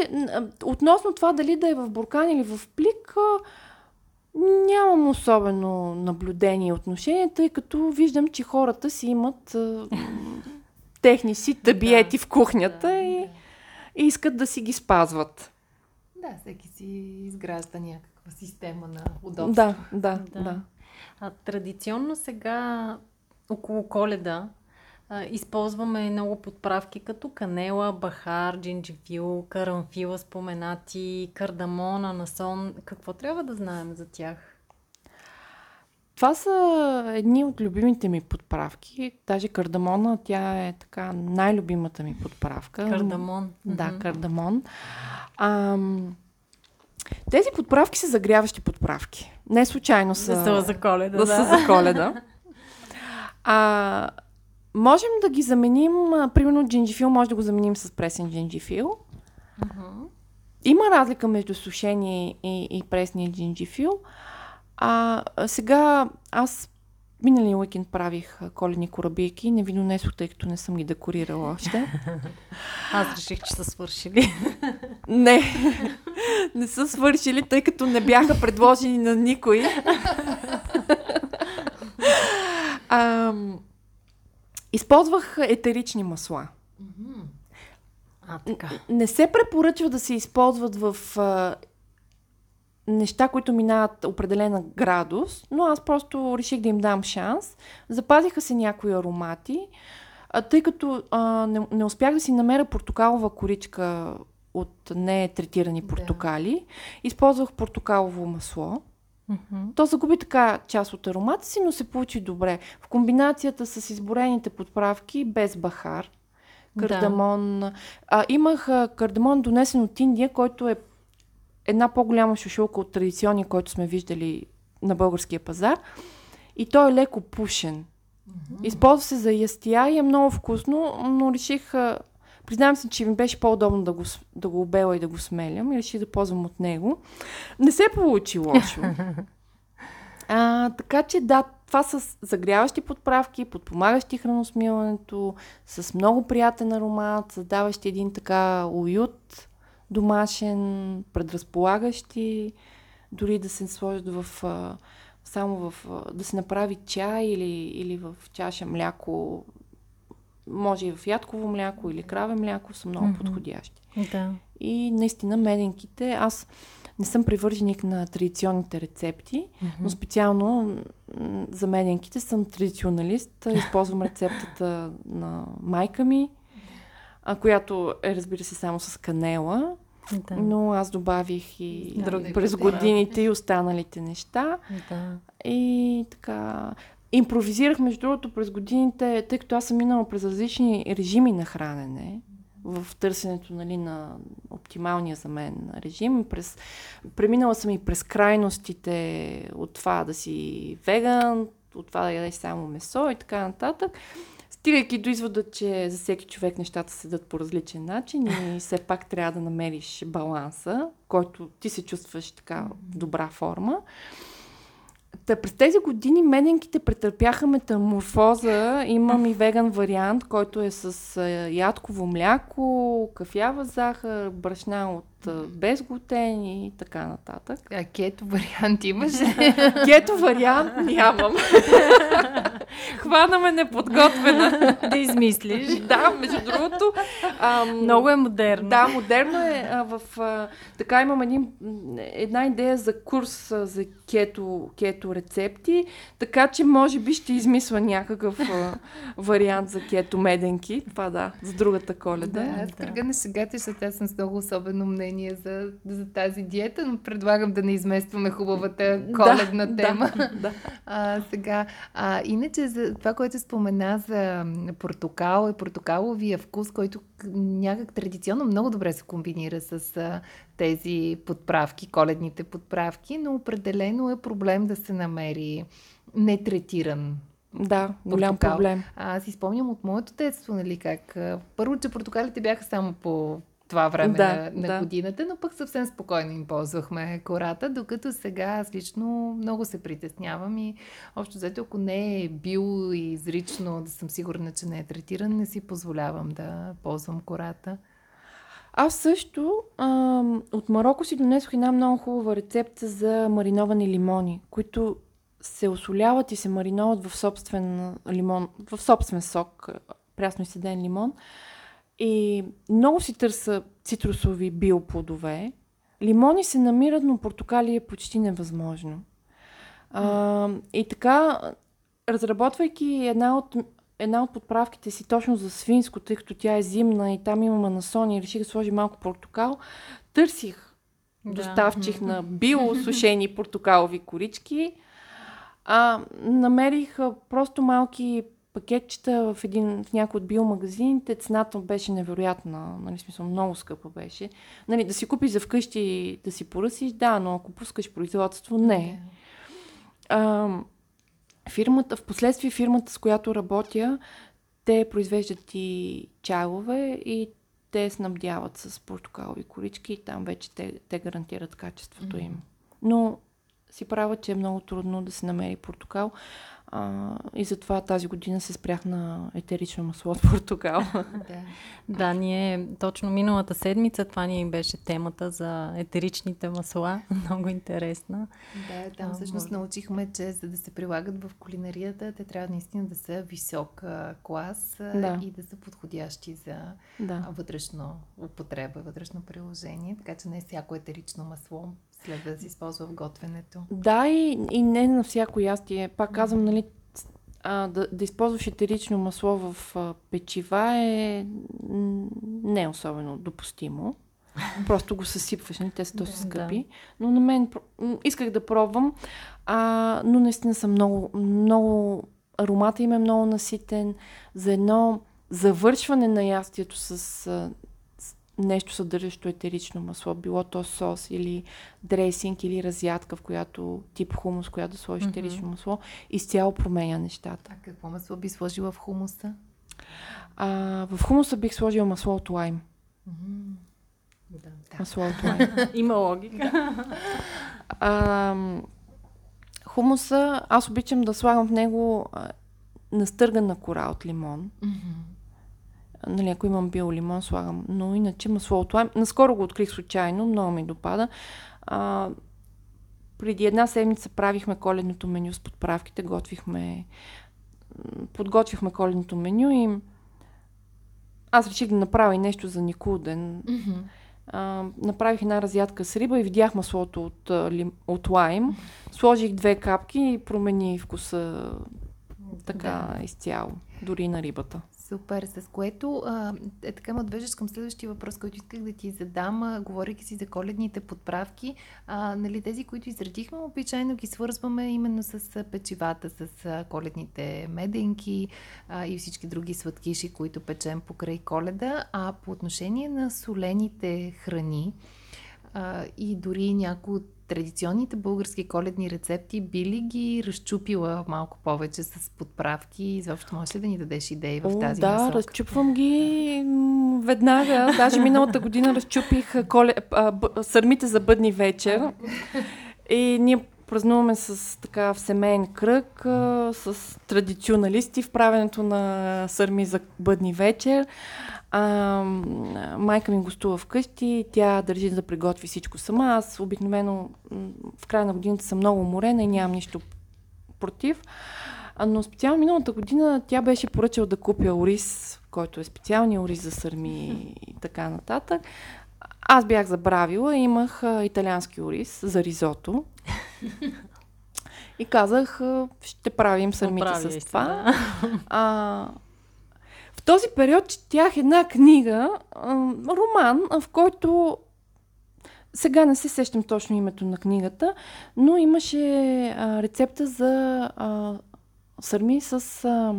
относно това дали да е в буркан или в плик, нямам особено наблюдение и отношение, тъй като виждам, че хората си имат <laughs> техни си табиети да, в кухнята да, и, и искат да си ги спазват. Да, всеки си изгражда някаква система на удобство. Да, да, да. да. А, традиционно сега около коледа използваме много подправки като канела, бахар, джинджифил, карамфила споменати, кардамона, насон. Какво трябва да знаем за тях? Това са едни от любимите ми подправки. Даже кардамона, тя е така най-любимата ми подправка. Кардамон. Да, mm-hmm. кардамон. Ам... Тези подправки са загряващи подправки. Не случайно са. Да са за коледа. Да, да. са за коледа. <laughs> А, Можем да ги заменим, а, примерно джинджифил може да го заменим с пресен джинджифил. Uh-huh. Има разлика между сушение и, и пресния джинджифил. А, сега аз миналия уикенд правих коледни корабийки. Не ви донесох, тъй като не съм ги декорирала още. <laughs> Аз реших, че са свършили. <laughs> Не, <laughs> не са свършили, тъй като не бяха предложени на никой. а, използвах етерични масла. А, така. Не се препоръчва да се използват в а, неща, които минават определена градус, но аз просто реших да им дам шанс. Запазиха се някои аромати, а, тъй като а, не, не успях да си намеря портокалова коричка от не третирани портокали, използвах портокалово масло. Мгм. То загуби така част от аромата си, но се получи добре. В комбинацията с изборените подправки без бахар, кардамон. А, имах а, кардамон донесен от Индия, който е една по-голяма шушулка от традиционния, който сме виждали на българския пазар. И той е леко пушен. Използва се за ястия и е много вкусно, но реших... а, Признавам се, че ми беше по-удобно да го, да го обела и да го смелям и реших да ползвам от него. Не се получи лошо. <laughs> А, така че да, това са загряващи подправки, подпомагащи храносмилането, с много приятен аромат, създаващи един така уют, домашен, предразполагащи, дори да се сложат в, а, само в, да се направи чай или, или в чаша мляко, може и в ядково мляко или краве мляко, са много Мгм. подходящи. Да. И наистина меденките, аз не съм привърженик на традиционните рецепти, но специално за меденките съм традиционалист. <laughs> Използвам рецептата на майка ми, а, която е, разбира се, само с канела, Да. но аз добавих и Други през годините и останалите неща. да. И така. Импровизирах, между другото, през годините, тъй като аз съм минала през различни режими на хранене, в търсенето нали, на оптималния за мен режим. През, преминала съм и през крайностите от това да си веган, от това да ядеш само месо и така нататък. Стигайки до извода, че за всеки човек нещата седат по различен начин и <laughs> все пак трябва да намериш баланса, който ти се чувстваш така в добра форма. Та през тези години меденките претърпяха метаморфоза. Имам и веган вариант, който е с ядково мляко, кафява захар, брашна от без глутен и така нататък. А кето вариант имаш? Кето <laughs> вариант нямам. <laughs> Хвана ме неподготвена. <laughs> да измислиш. да, между другото. Ам, Много е модерно. Да, модерно е. А, в, а, така имам един, една идея за курс а, за кето, кето рецепти, така че може би ще измисля някакъв а, вариант за кето меденки. Това да, за другата коледа. Да, аз кръга на шегата, защото аз съм с много особено мнение за, за тази диета, но предлагам да не изместваме хубавата коледна да, тема. Да, да. <laughs> А, сега, а, иначе за това, което спомена за портокал и портокаловия вкус, който някак традиционно много добре се комбинира с а, тези подправки, коледните подправки, но определено е проблем да се намери нетретиран да, голям Портокал. проблем. А, аз си спомням от моето детство, нали, как първо, че портокалите бяха само по това време Да, на, на да. годината, но пък съвсем спокойно им ползвахме кората, докато сега аз лично много се притеснявам и общо взето, ако не е бил и изрично да съм сигурна, че не е третиран, не си позволявам да ползвам кората. Аз също ам, от Марокко си донесох една много хубава рецепта за мариновани лимони, които се осоляват и се мариноват в собствен лимон, в собствен сок, прясно изседен лимон. И много си търса цитрусови биоплодове. Лимони се намират, но портокали е почти невъзможно. А, и така, разработвайки една от, една от подправките си точно за свинско, тъй като тя е зимна и там има манасони, реших да сложи малко портокал, търсих Да. доставчих на <laughs> биосушени портокалови корички. А, намерих просто малки пакетчета в, един, в някой от биомагазините. Цената беше невероятна. Нали, смисъл, много скъпа беше. Нали, да си купиш за вкъщи да си поръсиш, да, но ако пускаш производство, не. А, фирмата, в последствие фирмата, с която работя, те произвеждат и чайлове и те снабдяват с портокалови корички и там вече те, те гарантират качеството им. Но си правя, че е много трудно да се намери портокал. А, и затова тази година се спрях на етерично масло от Португал. <laughs> да. да, ние точно миналата седмица това ни беше темата за етеричните масла. <laughs> Много интересна. Да, там всъщност научихме, че за да се прилагат в кулинарията, те трябва наистина да са висок клас да. и да са подходящи за да. вътрешно употреба, вътрешно приложение. Така че не всяко етерично масло следва да се използва в готвенето. Да, и, и не на всяко ястие. Пак казвам, нали, а, да, да използваш етерично масло в а, печива е не особено допустимо. Просто го съсипваш, нали? те са доста скъпи. Да. Но на мен исках да пробвам, а, но наистина са много, много аромата им е много наситен. За едно завършване на ястието с а, нещо съдържащо етерично масло, било то сос или дресинг или разядка, в която тип хумус, която да сложиш mm-hmm. етерично масло, изцяло променя нещата. А какво масло би сложила в хумуса? А, в хумуса бих сложила масло от лайм. Mm-hmm. Да, да. Масло от лайм. <laughs> Има логика. <laughs> а, хумуса, аз обичам да слагам в него настъргана кора от лимон. Mm-hmm Нали, ако имам бил лимон, слагам. Но иначе масло от лайм. Наскоро го открих случайно, много ми допада. А, преди една седмица правихме коледното меню с подправките, готвихме, подготвихме коледното меню и аз реших да направя и нещо за Никуден. Mm-hmm. А, направих една разядка с риба и видях маслото от, от лайм. Сложих две капки и промени вкуса така да. изцяло, дори на рибата. Супер, с което е така ме отвеждаш към следващия въпрос, който исках да ти задам, а, си за коледните подправки. А, нали, тези, които изредихме, обичайно ги свързваме именно с печивата, с коледните меденки а, и всички други сладкиши, които печем покрай коледа. А по отношение на солените храни а, и дори някои от традиционните български коледни рецепти би ли ги разчупила малко повече с подправки? Изобщо можеш ли да ни дадеш идеи в тази Да, насока? разчупвам ги веднага. Даже миналата година разчупих коле... а, сърмите за бъдни вечер. И ние празнуваме с така в семейен кръг, а, с традиционалисти в правенето на сърми за бъдни вечер. А, майка ми гостува вкъщи, тя държи да приготви всичко сама. Аз обикновено в края на годината съм много уморена и нямам нищо против. Но специално миналата година тя беше поръчала да купя ориз, който е специалния ориз за сърми и така нататък. Аз бях забравила, имах а, италиански ориз за ризото. <laughs> И казах, ще правим сърмите с това. Да. А, този период четях една книга, роман, в който сега не се сещам точно името на книгата, но имаше а, рецепта за а, сърми с а,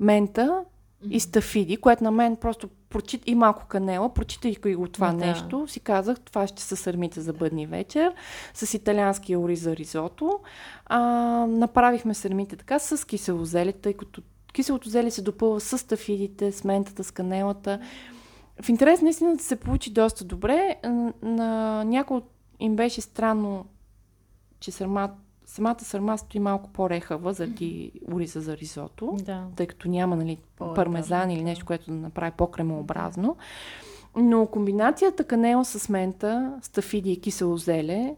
мента и стафиди, което на мен просто прочит и малко канела, прочитайки го това да. нещо, си казах, това ще са сърмите за бъдни вечер, с италиански ориз за ризото. А, направихме сърмите така с кисело зеле, тъй като Киселото зеле се допълва с стафидите, с ментата, с канелата. В интерес наистина да се получи доста добре. На някой им беше странно, че сърма, самата сърма стои малко по-рехава заради уриза за ризото, да. тъй като няма нали, пармезан или нещо, което да направи по-кремообразно. Но комбинацията канела с мента, стафиди и кисело зеле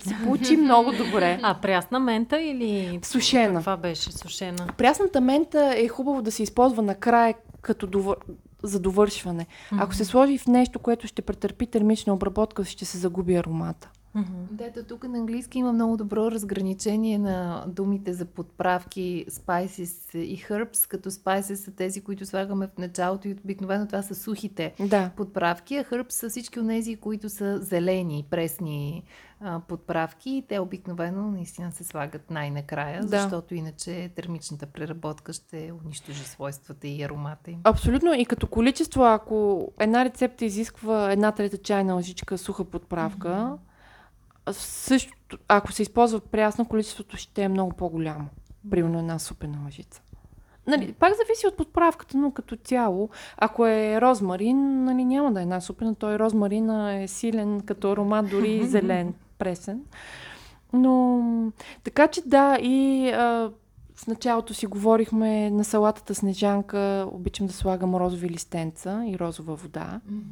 се получи много добре. А прясна мента или... Сушена. Каква беше сушена? Прясната мента е хубаво да се използва накрая като довър... за довършване. Mm-hmm. Ако се сложи в нещо, което ще претърпи термична обработка, ще се загуби аромата. Mm-hmm. Да, тук на английски има много добро разграничение на думите за подправки spices и herbs, като spices са тези, които слагаме в началото и обикновено това са сухите да. подправки, а herbs са всички от тези, които са зелени, пресни а, подправки и те обикновено наистина се слагат най-накрая, да. защото иначе термичната преработка ще унищожи свойствата и аромата им. Абсолютно и като количество, ако една рецепта изисква една трета чайна лъжичка суха подправка, mm-hmm също, ако се използва прясно, количеството ще е много по-голямо. Примерно една супена лъжица. Нали, пак зависи от подправката, но като цяло, ако е розмарин, нали, няма да е една супена, той розмарина е силен като аромат, дори <laughs> зелен, пресен. Но, така че да, и а, в началото си говорихме на салатата снежанка, обичам да слагам розови листенца и розова вода, mm-hmm.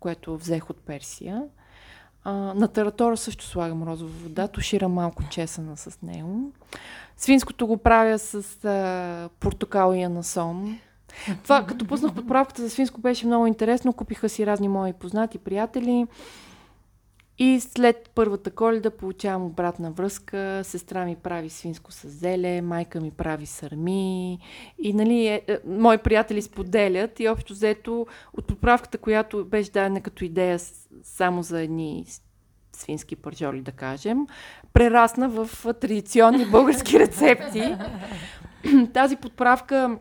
което взех от Персия. А, на таратора също слагам розова вода, туширам малко чесана с него. Свинското го правя с а, портокал и анасон. Това, като пуснах подправката за свинско, беше много интересно. Купиха си разни мои познати приятели. И след първата коледа получавам обратна връзка. Сестра ми прави свинско с зеле, майка ми прави сърми. И, нали, е, е, мои приятели споделят. И общо взето от поправката, която беше дадена като идея само за едни свински пържоли, да кажем, прерасна в традиционни български <laughs> рецепти. Тази подправка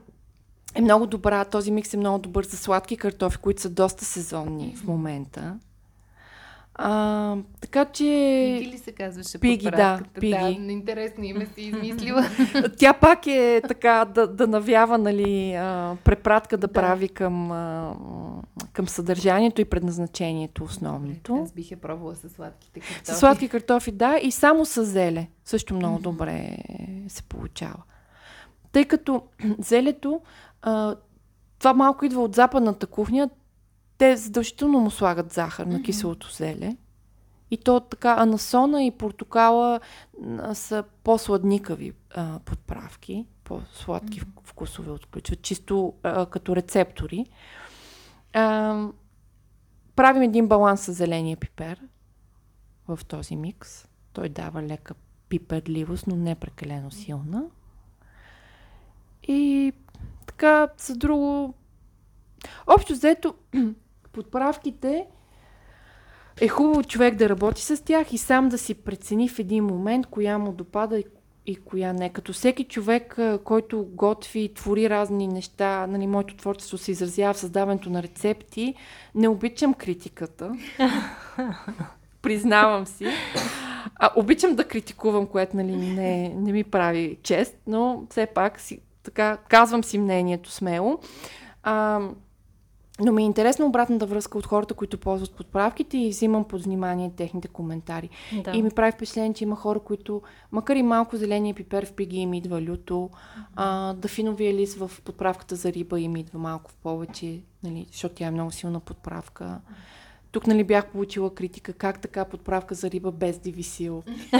е много добра. Този микс е много добър за сладки картофи, които са доста сезонни в момента. А, така че... Пиги ли се казваше Пиги, да, Пиги. Да, интересно име си <laughs> измислила. Тя пак е така да, да навява, нали, а, препратка да, да. прави към, а, към съдържанието и предназначението основното. Аз бих е пробвала с сладките картофи. С сладки картофи, да, и само с зеле. Също много добре се получава. Тъй като <clears throat> зелето, а, това малко идва от западната кухня, те задължително му слагат захар mm-hmm. на киселото зеле. И то така, анасона и портокала а, са по-сладникави а, подправки, по-сладки mm-hmm. вкусове отключват, чисто а, като рецептори. А, правим един баланс с зеления пипер в този микс. Той дава лека пиперливост, но не прекалено силна. И така, с друго... Общо взето, <clears throat> подправките е хубаво човек да работи с тях и сам да си прецени в един момент коя му допада и, и коя не. Като всеки човек, който готви и твори разни неща, нали, моето творчество се изразява в създаването на рецепти, не обичам критиката. <laughs> Признавам си. А, обичам да критикувам, което нали, не, не ми прави чест, но все пак си, така, казвам си мнението смело. А, но ми е интересна обратната връзка от хората, които ползват подправките и взимам под внимание техните коментари. Да. И ми прави впечатление, че има хора, които, макар и малко зеления пипер в пиги им идва люто, а, дафиновия лист в подправката за риба им идва малко в повече, нали, защото тя е много силна подправка. Тук нали бях получила критика, как така подправка за риба без дивисил. <laughs>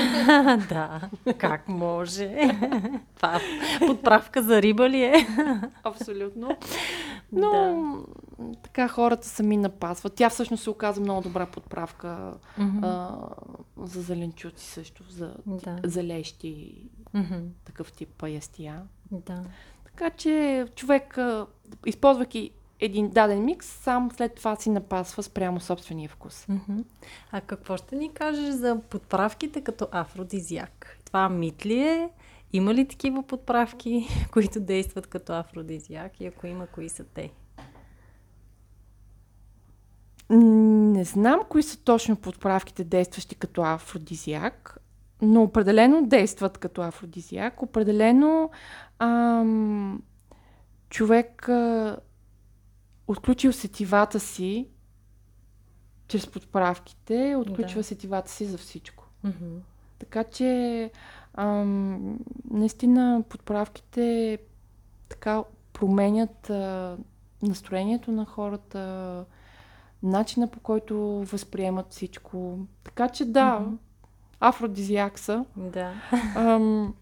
да, как може? <laughs> Това подправка за риба ли е? Абсолютно. Но да. така хората сами напасват. Тя всъщност се оказа много добра подправка mm-hmm. а, за зеленчуци също, за, да. за лещи, mm-hmm. такъв тип паястия. Да. Така че човек, използвайки един даден микс, сам след това си напасва спрямо собствения вкус. Mm-hmm. А какво ще ни кажеш за подправките като афродизиак? Това мит ли е? Има ли такива подправки, <laughs> които действат като афродизиак и ако има, кои са те? Не знам кои са точно подправките, действащи като афродизиак, но определено действат като афродизиак. Определено ам, човек а, отключил сетивата си чрез подправките, отключва да. сетивата си за всичко. Mm-hmm. Така че, ам, наистина, подправките така променят а, настроението на хората, начина по който възприемат всичко. Така че да, mm-hmm. афродизиак са. Да. Ам,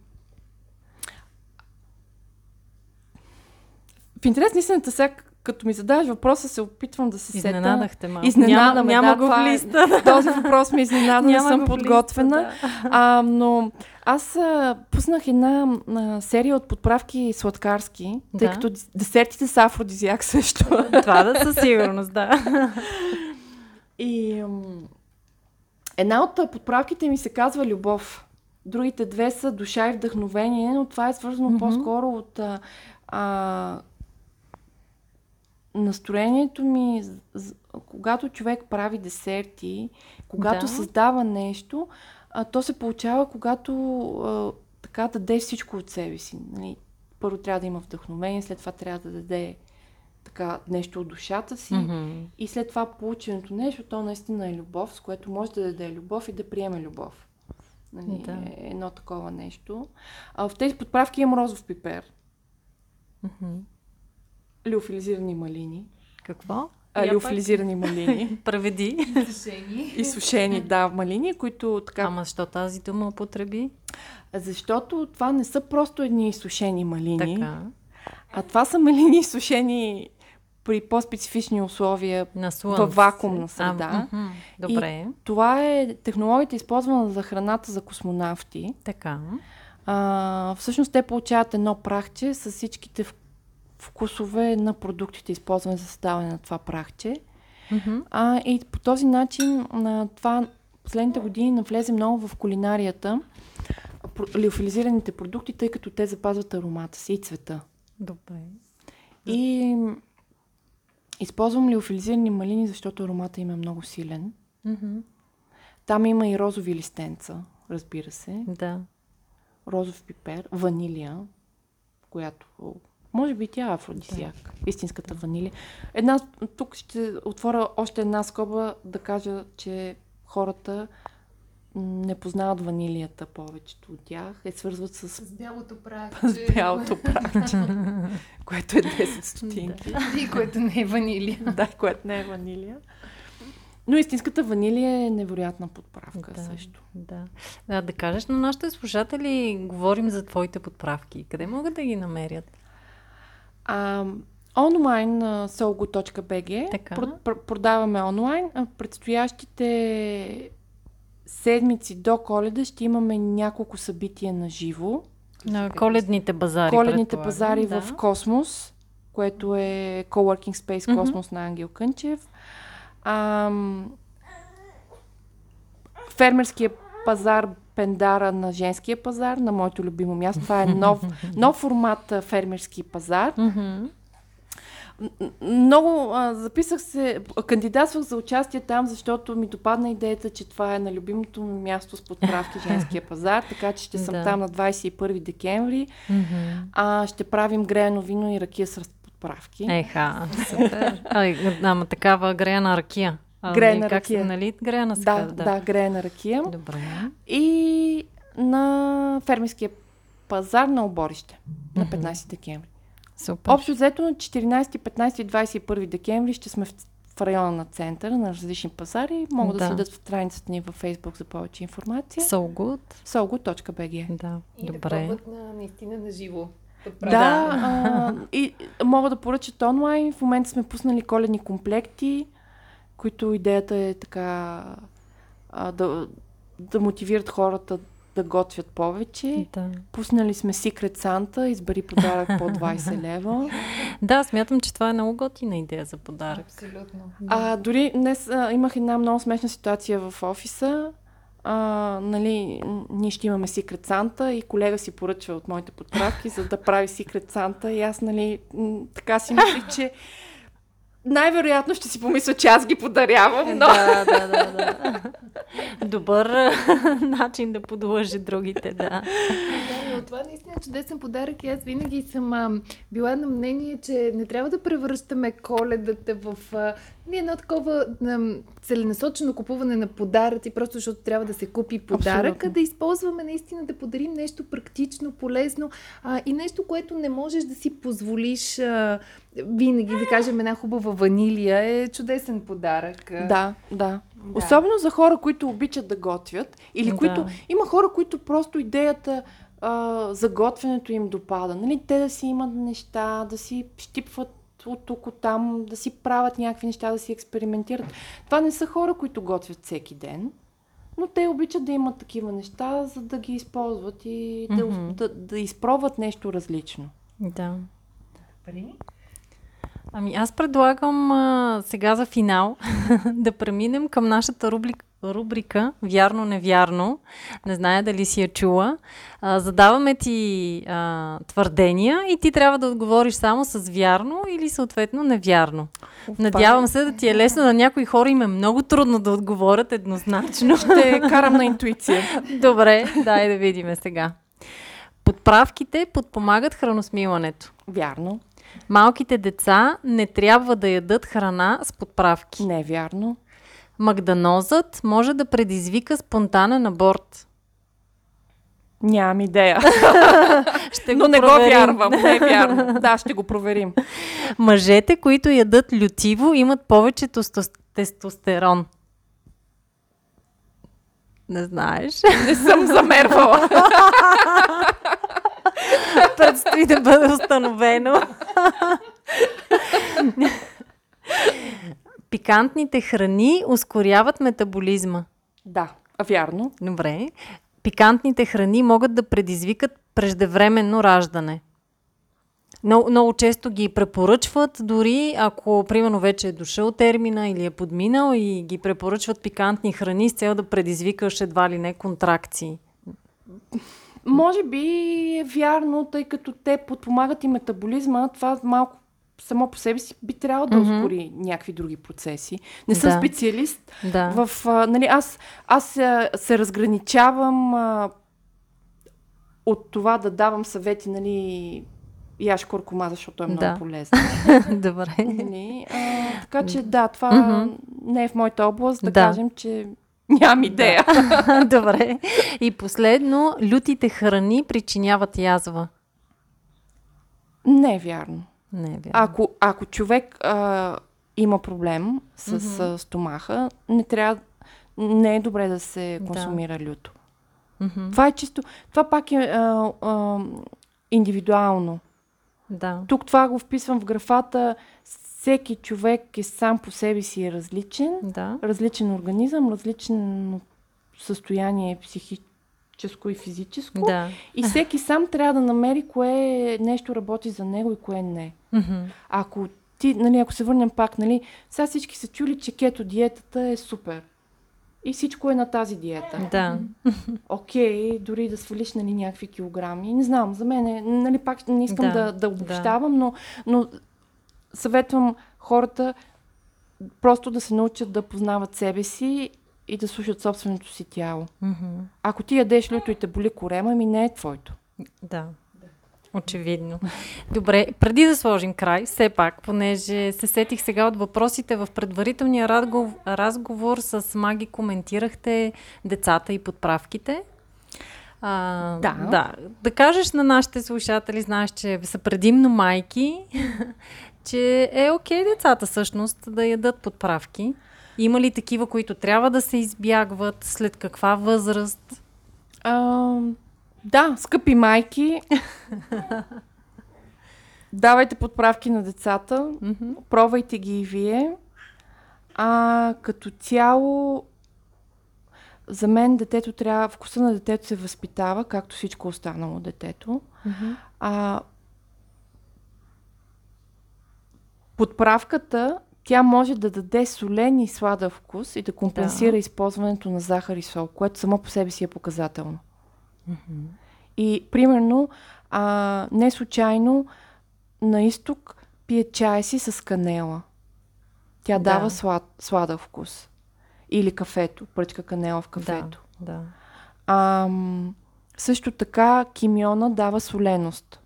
в интерес на истината, сега като ми задаваш въпроса, се опитвам да се. Изненадахте малко. Изненадаме, няма, няма да, го в листа. Е, този въпрос ми изненада, не съм подготвена. Листа, да. а, но аз а, пуснах една а, серия от подправки сладкарски, да. тъй като десертите са афродизиак също. <laughs> Това да със сигурност, да. И една от подправките ми се казва любов. Другите две са душа и вдъхновение, но това е свързано mm-hmm. по-скоро от а, настроението ми, когато човек прави десерти, когато да. създава нещо, а, то се получава, когато а, така даде всичко от себе си. Нали? Първо трябва да има вдъхновение, след това трябва да даде така нещо от душата си mm-hmm. и след това полученото нещо, то наистина е любов, с което може да даде любов и да приеме любов. Нали, Да. е едно такова нещо. А в тези подправки има розов пипер, Мгм. Лиофилизирани малини, Какво? а, Я лиофилизирани малини <laughs> Преведи. и сушени, <laughs> да, малини, които така... Ама що тази дума употреби? Защото това не са просто едни сушени малини, Така. а това са малини сушени при по-специфични условия На слънце. във вакуумна среда. А. Добре. Това е технологията, използвана за храната за космонавти. Така. А, всъщност те получават едно прахче с всичките вкусове на продуктите, използвани за създаване на това прахче. Мгм. А, и по този начин на това последните години навлезе много в кулинарията лиофилизираните продукти, тъй като те запазват аромата си и цвета. Добре. И използвам лиофилизирани малини, защото аромата им е много силен. Мгм. Там има и розови листенца, разбира се. Да. розов пипер, ванилия, която може би тя е афродизиак, истинската ванилия. Една, тук ще отворя още една скоба да кажа, че хората не познават ванилията повечето от тях, е свързват с, С бялото прах. с бялото прахче, <laughs> което е 10 стотинки. И което не е ванилия. <laughs> да, което не е ванилия. Но истинската ванилия е невероятна подправка Да. също. Да. да. Да кажеш на нашите слушатели, говорим за твоите подправки. Къде могат да ги намерят? А, онлайн solgo.bg пр- продаваме онлайн. А предстоящите седмици до коледа ще имаме няколко събития на живо. На коледните базари. Коледните пазари да. в Космос, което е Coworking Space. Космос на Ангел Кънчев. Ам, фермерския пазар Пендара на женския пазар, на моето любимо място. Това е нов, <laughs> нов формат фермерски пазар. Много а, записах се, кандидатствах за участие там, защото ми допадна идеята, че това е на любимото ми място с подправки женския <laughs> пазар, така че ще съм Да. там на 21 декември. А, ще правим греено вино и ракия с подправки. Еха, супер. <laughs> Ай, ама такава греяна ракия. А, Греяна как ракия. Се, нали? Греяна се да, казва, да, да, греена ракия. Добре. И на фермерския пазар на оборище на 15 декември. Супер. Общо взето на 14, 15 и 21 декември ще сме в, в района на центъра на различни пазари. Могат да, Да. следят в страницата ни във Facebook за повече информация. So good. solgo.bg Да, И да добре. пробват на, наистина на живо. Да, а, и могат да поръчат онлайн. В момента сме пуснали коледни комплекти, които идеята е така а, да, да мотивират хората да готвят повече. Да. Пуснали сме Secret Santa, избери подарък по 20 лева. <laughs> да, смятам, че това е много готина идея за подарък. Абсолютно. А, дори днес а, имах една много смешна ситуация в офиса. А, нали, ние ще имаме Secret Santa и колега си поръчва от моите подправки, за да прави Secret Santa и аз, нали, така си мислих, че <laughs> най-вероятно ще си помисля, че аз ги подарявам, но... Да, да, да, да. Добър <laughs> начин да подлъжи другите, да. Но това наистина е чудесен подарък и аз винаги съм а, била на мнение, че не трябва да превръщаме коледата в а, не едно такова а, целенасочено купуване на подаръци, просто защото трябва да се купи подарък, а Абсолютно. да използваме наистина да подарим нещо практично, полезно а, и нещо, което не можеш да си позволиш а, винаги, да кажем една хубава ванилия е чудесен подарък. а. Да, да. Да. Особено за хора, които обичат да готвят или Да. които... Има хора, които просто идеята а, за готвенето им допада. Нали? Те да си имат неща, да си щипват от тук, от там, да си правят някакви неща, да си експериментират. Това не са хора, които готвят всеки ден, но те обичат да имат такива неща, за да ги използват и да, Мгм. да, да изпробват нещо различно. Да. Ами аз предлагам а, сега за финал <laughs> да преминем към нашата рубрика, рубрика Вярно-невярно. Не зная дали си я чула. А, задаваме ти а, твърдения и ти трябва да отговориш само с вярно или съответно невярно. Надявам се да ти е лесно. На някои хора им е много трудно да отговорят еднозначно. Ще карам на интуиция. <laughs> Добре, дай да видим сега. Подправките подпомагат храносмилането. Вярно. Малките деца не трябва да ядат храна с подправки. Не е вярно. Магданозът може да предизвика спонтанен аборт. Нямам идея. <laughs> Ще Но го не го проверим. вярвам. Не е вярно. <laughs> Да, ще го проверим. Мъжете, които ядат лютиво, имат повече тестостерон. Не знаеш. Не съм замервала. <laughs> Предстои да бъде установено. Пикантните храни ускоряват метаболизма. Да, вярно. Добре. Пикантните храни могат да предизвикат преждевременно раждане. Много, много често ги препоръчват, дори ако, примерно, вече е дошъл термина или е подминал и ги препоръчват пикантни храни с цел да предизвикаш едва ли не контракции. Може би е вярно, тъй като те подпомагат и метаболизма. Това малко само по себе си би трябвало да ускори някакви други процеси. Не съм Да. специалист Да. в... А, нали, аз аз а, се разграничавам а, от това да давам съвети, нали, яш куркума, защото е много Да. полезно. <laughs> Добре. Нали? А, така че да, това Мгм. не е в моята област, да, Да. кажем, че нямам идея. <laughs> Добре. И последно, лютите храни причиняват язва. Не е вярно. Не е вярно. Ако, ако човек а, има проблем с а, стомаха, не трябва, не е добре да се Да. консумира люто. Мгм. Това е чисто, това пак е а, а, индивидуално. Да. Тук това го вписвам в графата. Всеки човек е сам по себе си е различен, Да. различен организъм, различно състояние психическо и физическо. Да. И всеки сам трябва да намери кое нещо работи за него и кое не. Мгм. Ако ти, нали, ако се върнем пак, нали, сега всички са чули, че кето диетата е супер. И всичко е на тази диета. Да. <laughs> Окей, дори да свалиш нали, някакви килограми. Не знам, за мен е, нали, пак не искам Да, да, да, обобщавам, но, но съветвам хората просто да се научат да познават себе си и да слушат собственото си тяло. Мгм. Ако ти ядеш люто и те боли корема, ми не е твоето. Да. Очевидно. Добре, преди да сложим край, все пак, понеже се сетих сега от въпросите в предварителния разговор, разговор с Маги, коментирахте децата и подправките. А, Да. да. Да кажеш на нашите слушатели, знаеш, че са предимно майки, <laughs> че е окей децата всъщност да ядат подправки. Има ли такива, които трябва да се избягват? След каква възраст? А, да, скъпи майки, <laughs> давайте подправки на децата, Мгм. пробвайте ги и вие. А като цяло, за мен детето трябва, вкуса на детето се възпитава, както всичко останало детето. Мгм. А, подправката, тя може да даде солен и сладък вкус и да компенсира Да. използването на захар и сол, което само по себе си е показателно. Мгм. И примерно, а, не случайно на изток пие чай си с канела. Тя Да. дава слад, сладък вкус. Или кафето, пръчка канела в кафето. Да. Ам, също така кимиона дава соленост.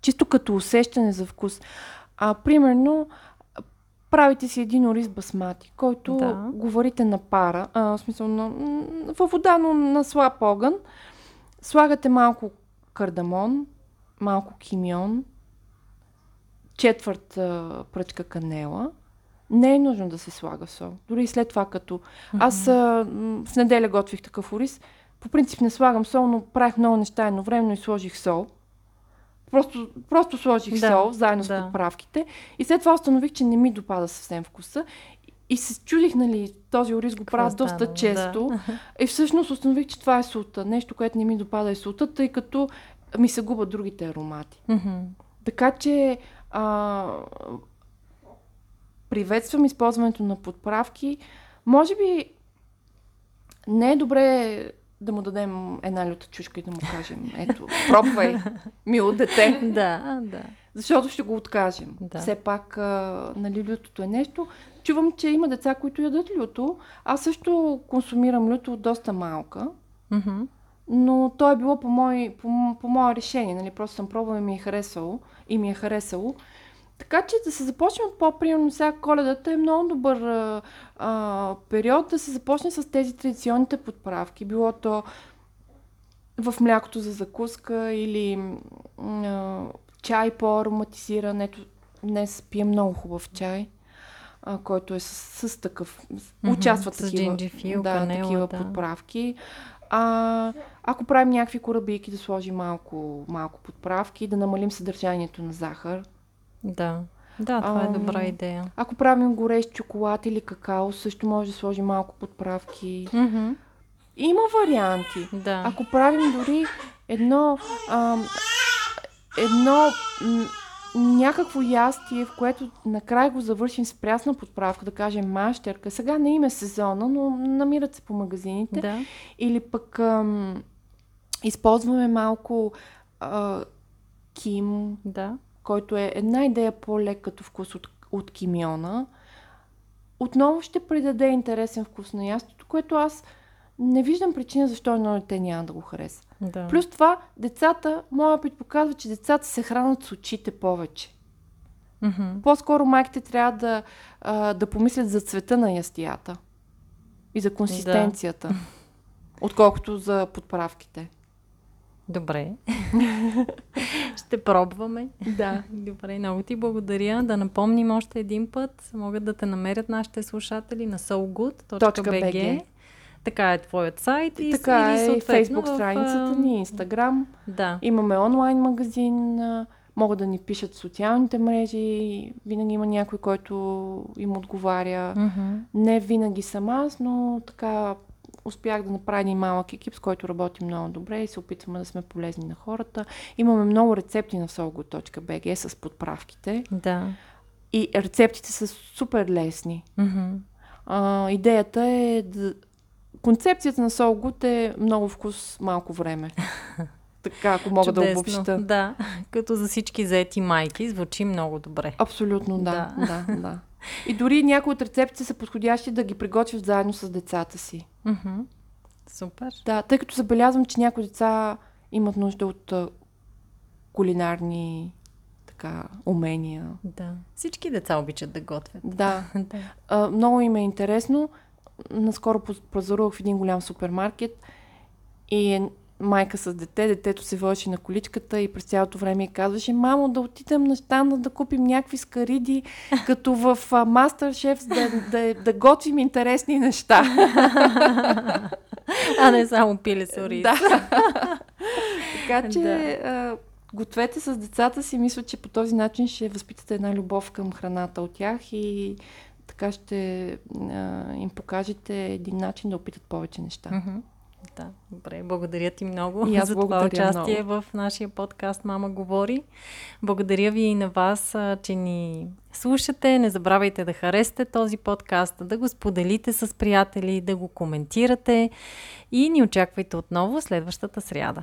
Чисто като усещане за вкус. А, примерно, правите си един ориз басмати, който Да. го варите на пара, а, в смисъл на, във вода, но на слаб огън. Слагате малко кардамон, малко кимион, четвърт а, пръчка канела. Не е нужно да се слага сол. Дори и след това, като... Аз а, в неделя готвих такъв ориз. По принцип не слагам сол, но правих много неща едновременно и сложих сол. Просто, просто сложих Да, сол, заедно с да. подправките. И след това установих, че не ми допада съвсем вкуса. И се чудих, нали, този ориз го правя доста често. <laughs> И всъщност установих, че това е султа. Нещо, което не ми допада е султа, тъй като ми се губят другите аромати. Така че а, приветствам използването на подправки. Може би не е добре да му дадем една люта чушка и да му кажем, ето, пробвай, мило дете, <laughs> Да, да. защото ще го откажем. Да. Все пак, а, нали, лютото е нещо. Чувам, че има деца, които ядат люто. Аз също консумирам люто от доста малка. Но то е било по мое, по, по мое решение, нали? Просто съм пробвала и ми е харесало. И ми е харесало. Така че да се започне от по-примерно сега коледата е много добър а, а, период да се започне с тези традиционните подправки. Било то в млякото за закуска или а, чай по-ароматизиран. Ето, днес пия много хубав чай, а, който е с, с такъв... Мгм, Участват с такива, джинджифил, да, канела, такива да. подправки. А, ако правим някакви корабийки, да сложим малко, малко подправки, да намалим съдържанието на захар. Да. Да, това е Ам, добра идея. Ако правим горещ чоколад или какао, също може да сложим малко подправки. Мгм, Има варианти. Да. Ако правим дори едно, ам, едно м, някакво ястие, в което накрая го завършим с прясна подправка, да кажем мащерка. Сега не има сезона, но намират се по магазините. Да. Или пък ам, използваме малко а, ким, Да. Който е една идея по-лек като вкус от, от кимиона. Отново ще придаде интересен вкус на ястото, което аз не виждам причина защо едно дете няма да го хареса. Да. Плюс това, децата, моят опит показва, че децата се хранят с очите повече. Мгм. По-скоро майките трябва да, а, да помислят за цвета на ястията и за консистенцията, отколкото за подправките. Добре. <laughs> Ще пробваме. Да. Добре, много ти благодаря. Да напомним още един път. Могат да те намерят нашите слушатели на sogood.bg. .bg. Така е твоят сайт. И, така или е в, страницата ни, инстаграм. Да. Имаме онлайн магазин, могат да ни пишат в социалните мрежи, винаги има някой, който им отговаря. Мгм. Не винаги съм аз, но така успях да направя един малък екип, с който работим много добре и се опитваме да сме полезни на хората. Имаме много рецепти на solgo.bg с подправките Да. и рецептите са супер лесни. Мгм. А, идеята е да... Концепцията на Солгут е много вкус, малко време. <laughs> така, ако мога да Чудесно. обобща. Да. Като за всички заети майки звучи много добре. Абсолютно да, Да. да, да. И дори някои от рецептите са подходящи да ги приготвят заедно с децата си. Супер. Да, тъй като забелязвам, че някои деца имат нужда от кулинарни така, умения. Да. Всички деца обичат да готвят. Да, <laughs> Да. а, много им е интересно. Наскоро пазарувах в един голям супермаркет и е майка с дете, детето се водеше на количката и през цялото време казваше, мамо, да отидем на щанда да купим някакви скариди, <laughs> като в Мастер Шеф, да, да, да готвим интересни неща. <laughs> А не само пиле с. Да. <laughs> така че а, гответе с децата си. Мисля, че по този начин ще възпитате една любов към храната от тях и така ще а, им покажете един начин да опитат повече неща. Мгм. Да, добре. Благодаря ти много И аз за това участие в нашия подкаст Мама говори. Благодаря ви и на вас, че ни слушате. Не забравяйте да харесате този подкаст, да го споделите с приятели, да го коментирате и ни очаквайте отново следващата сряда.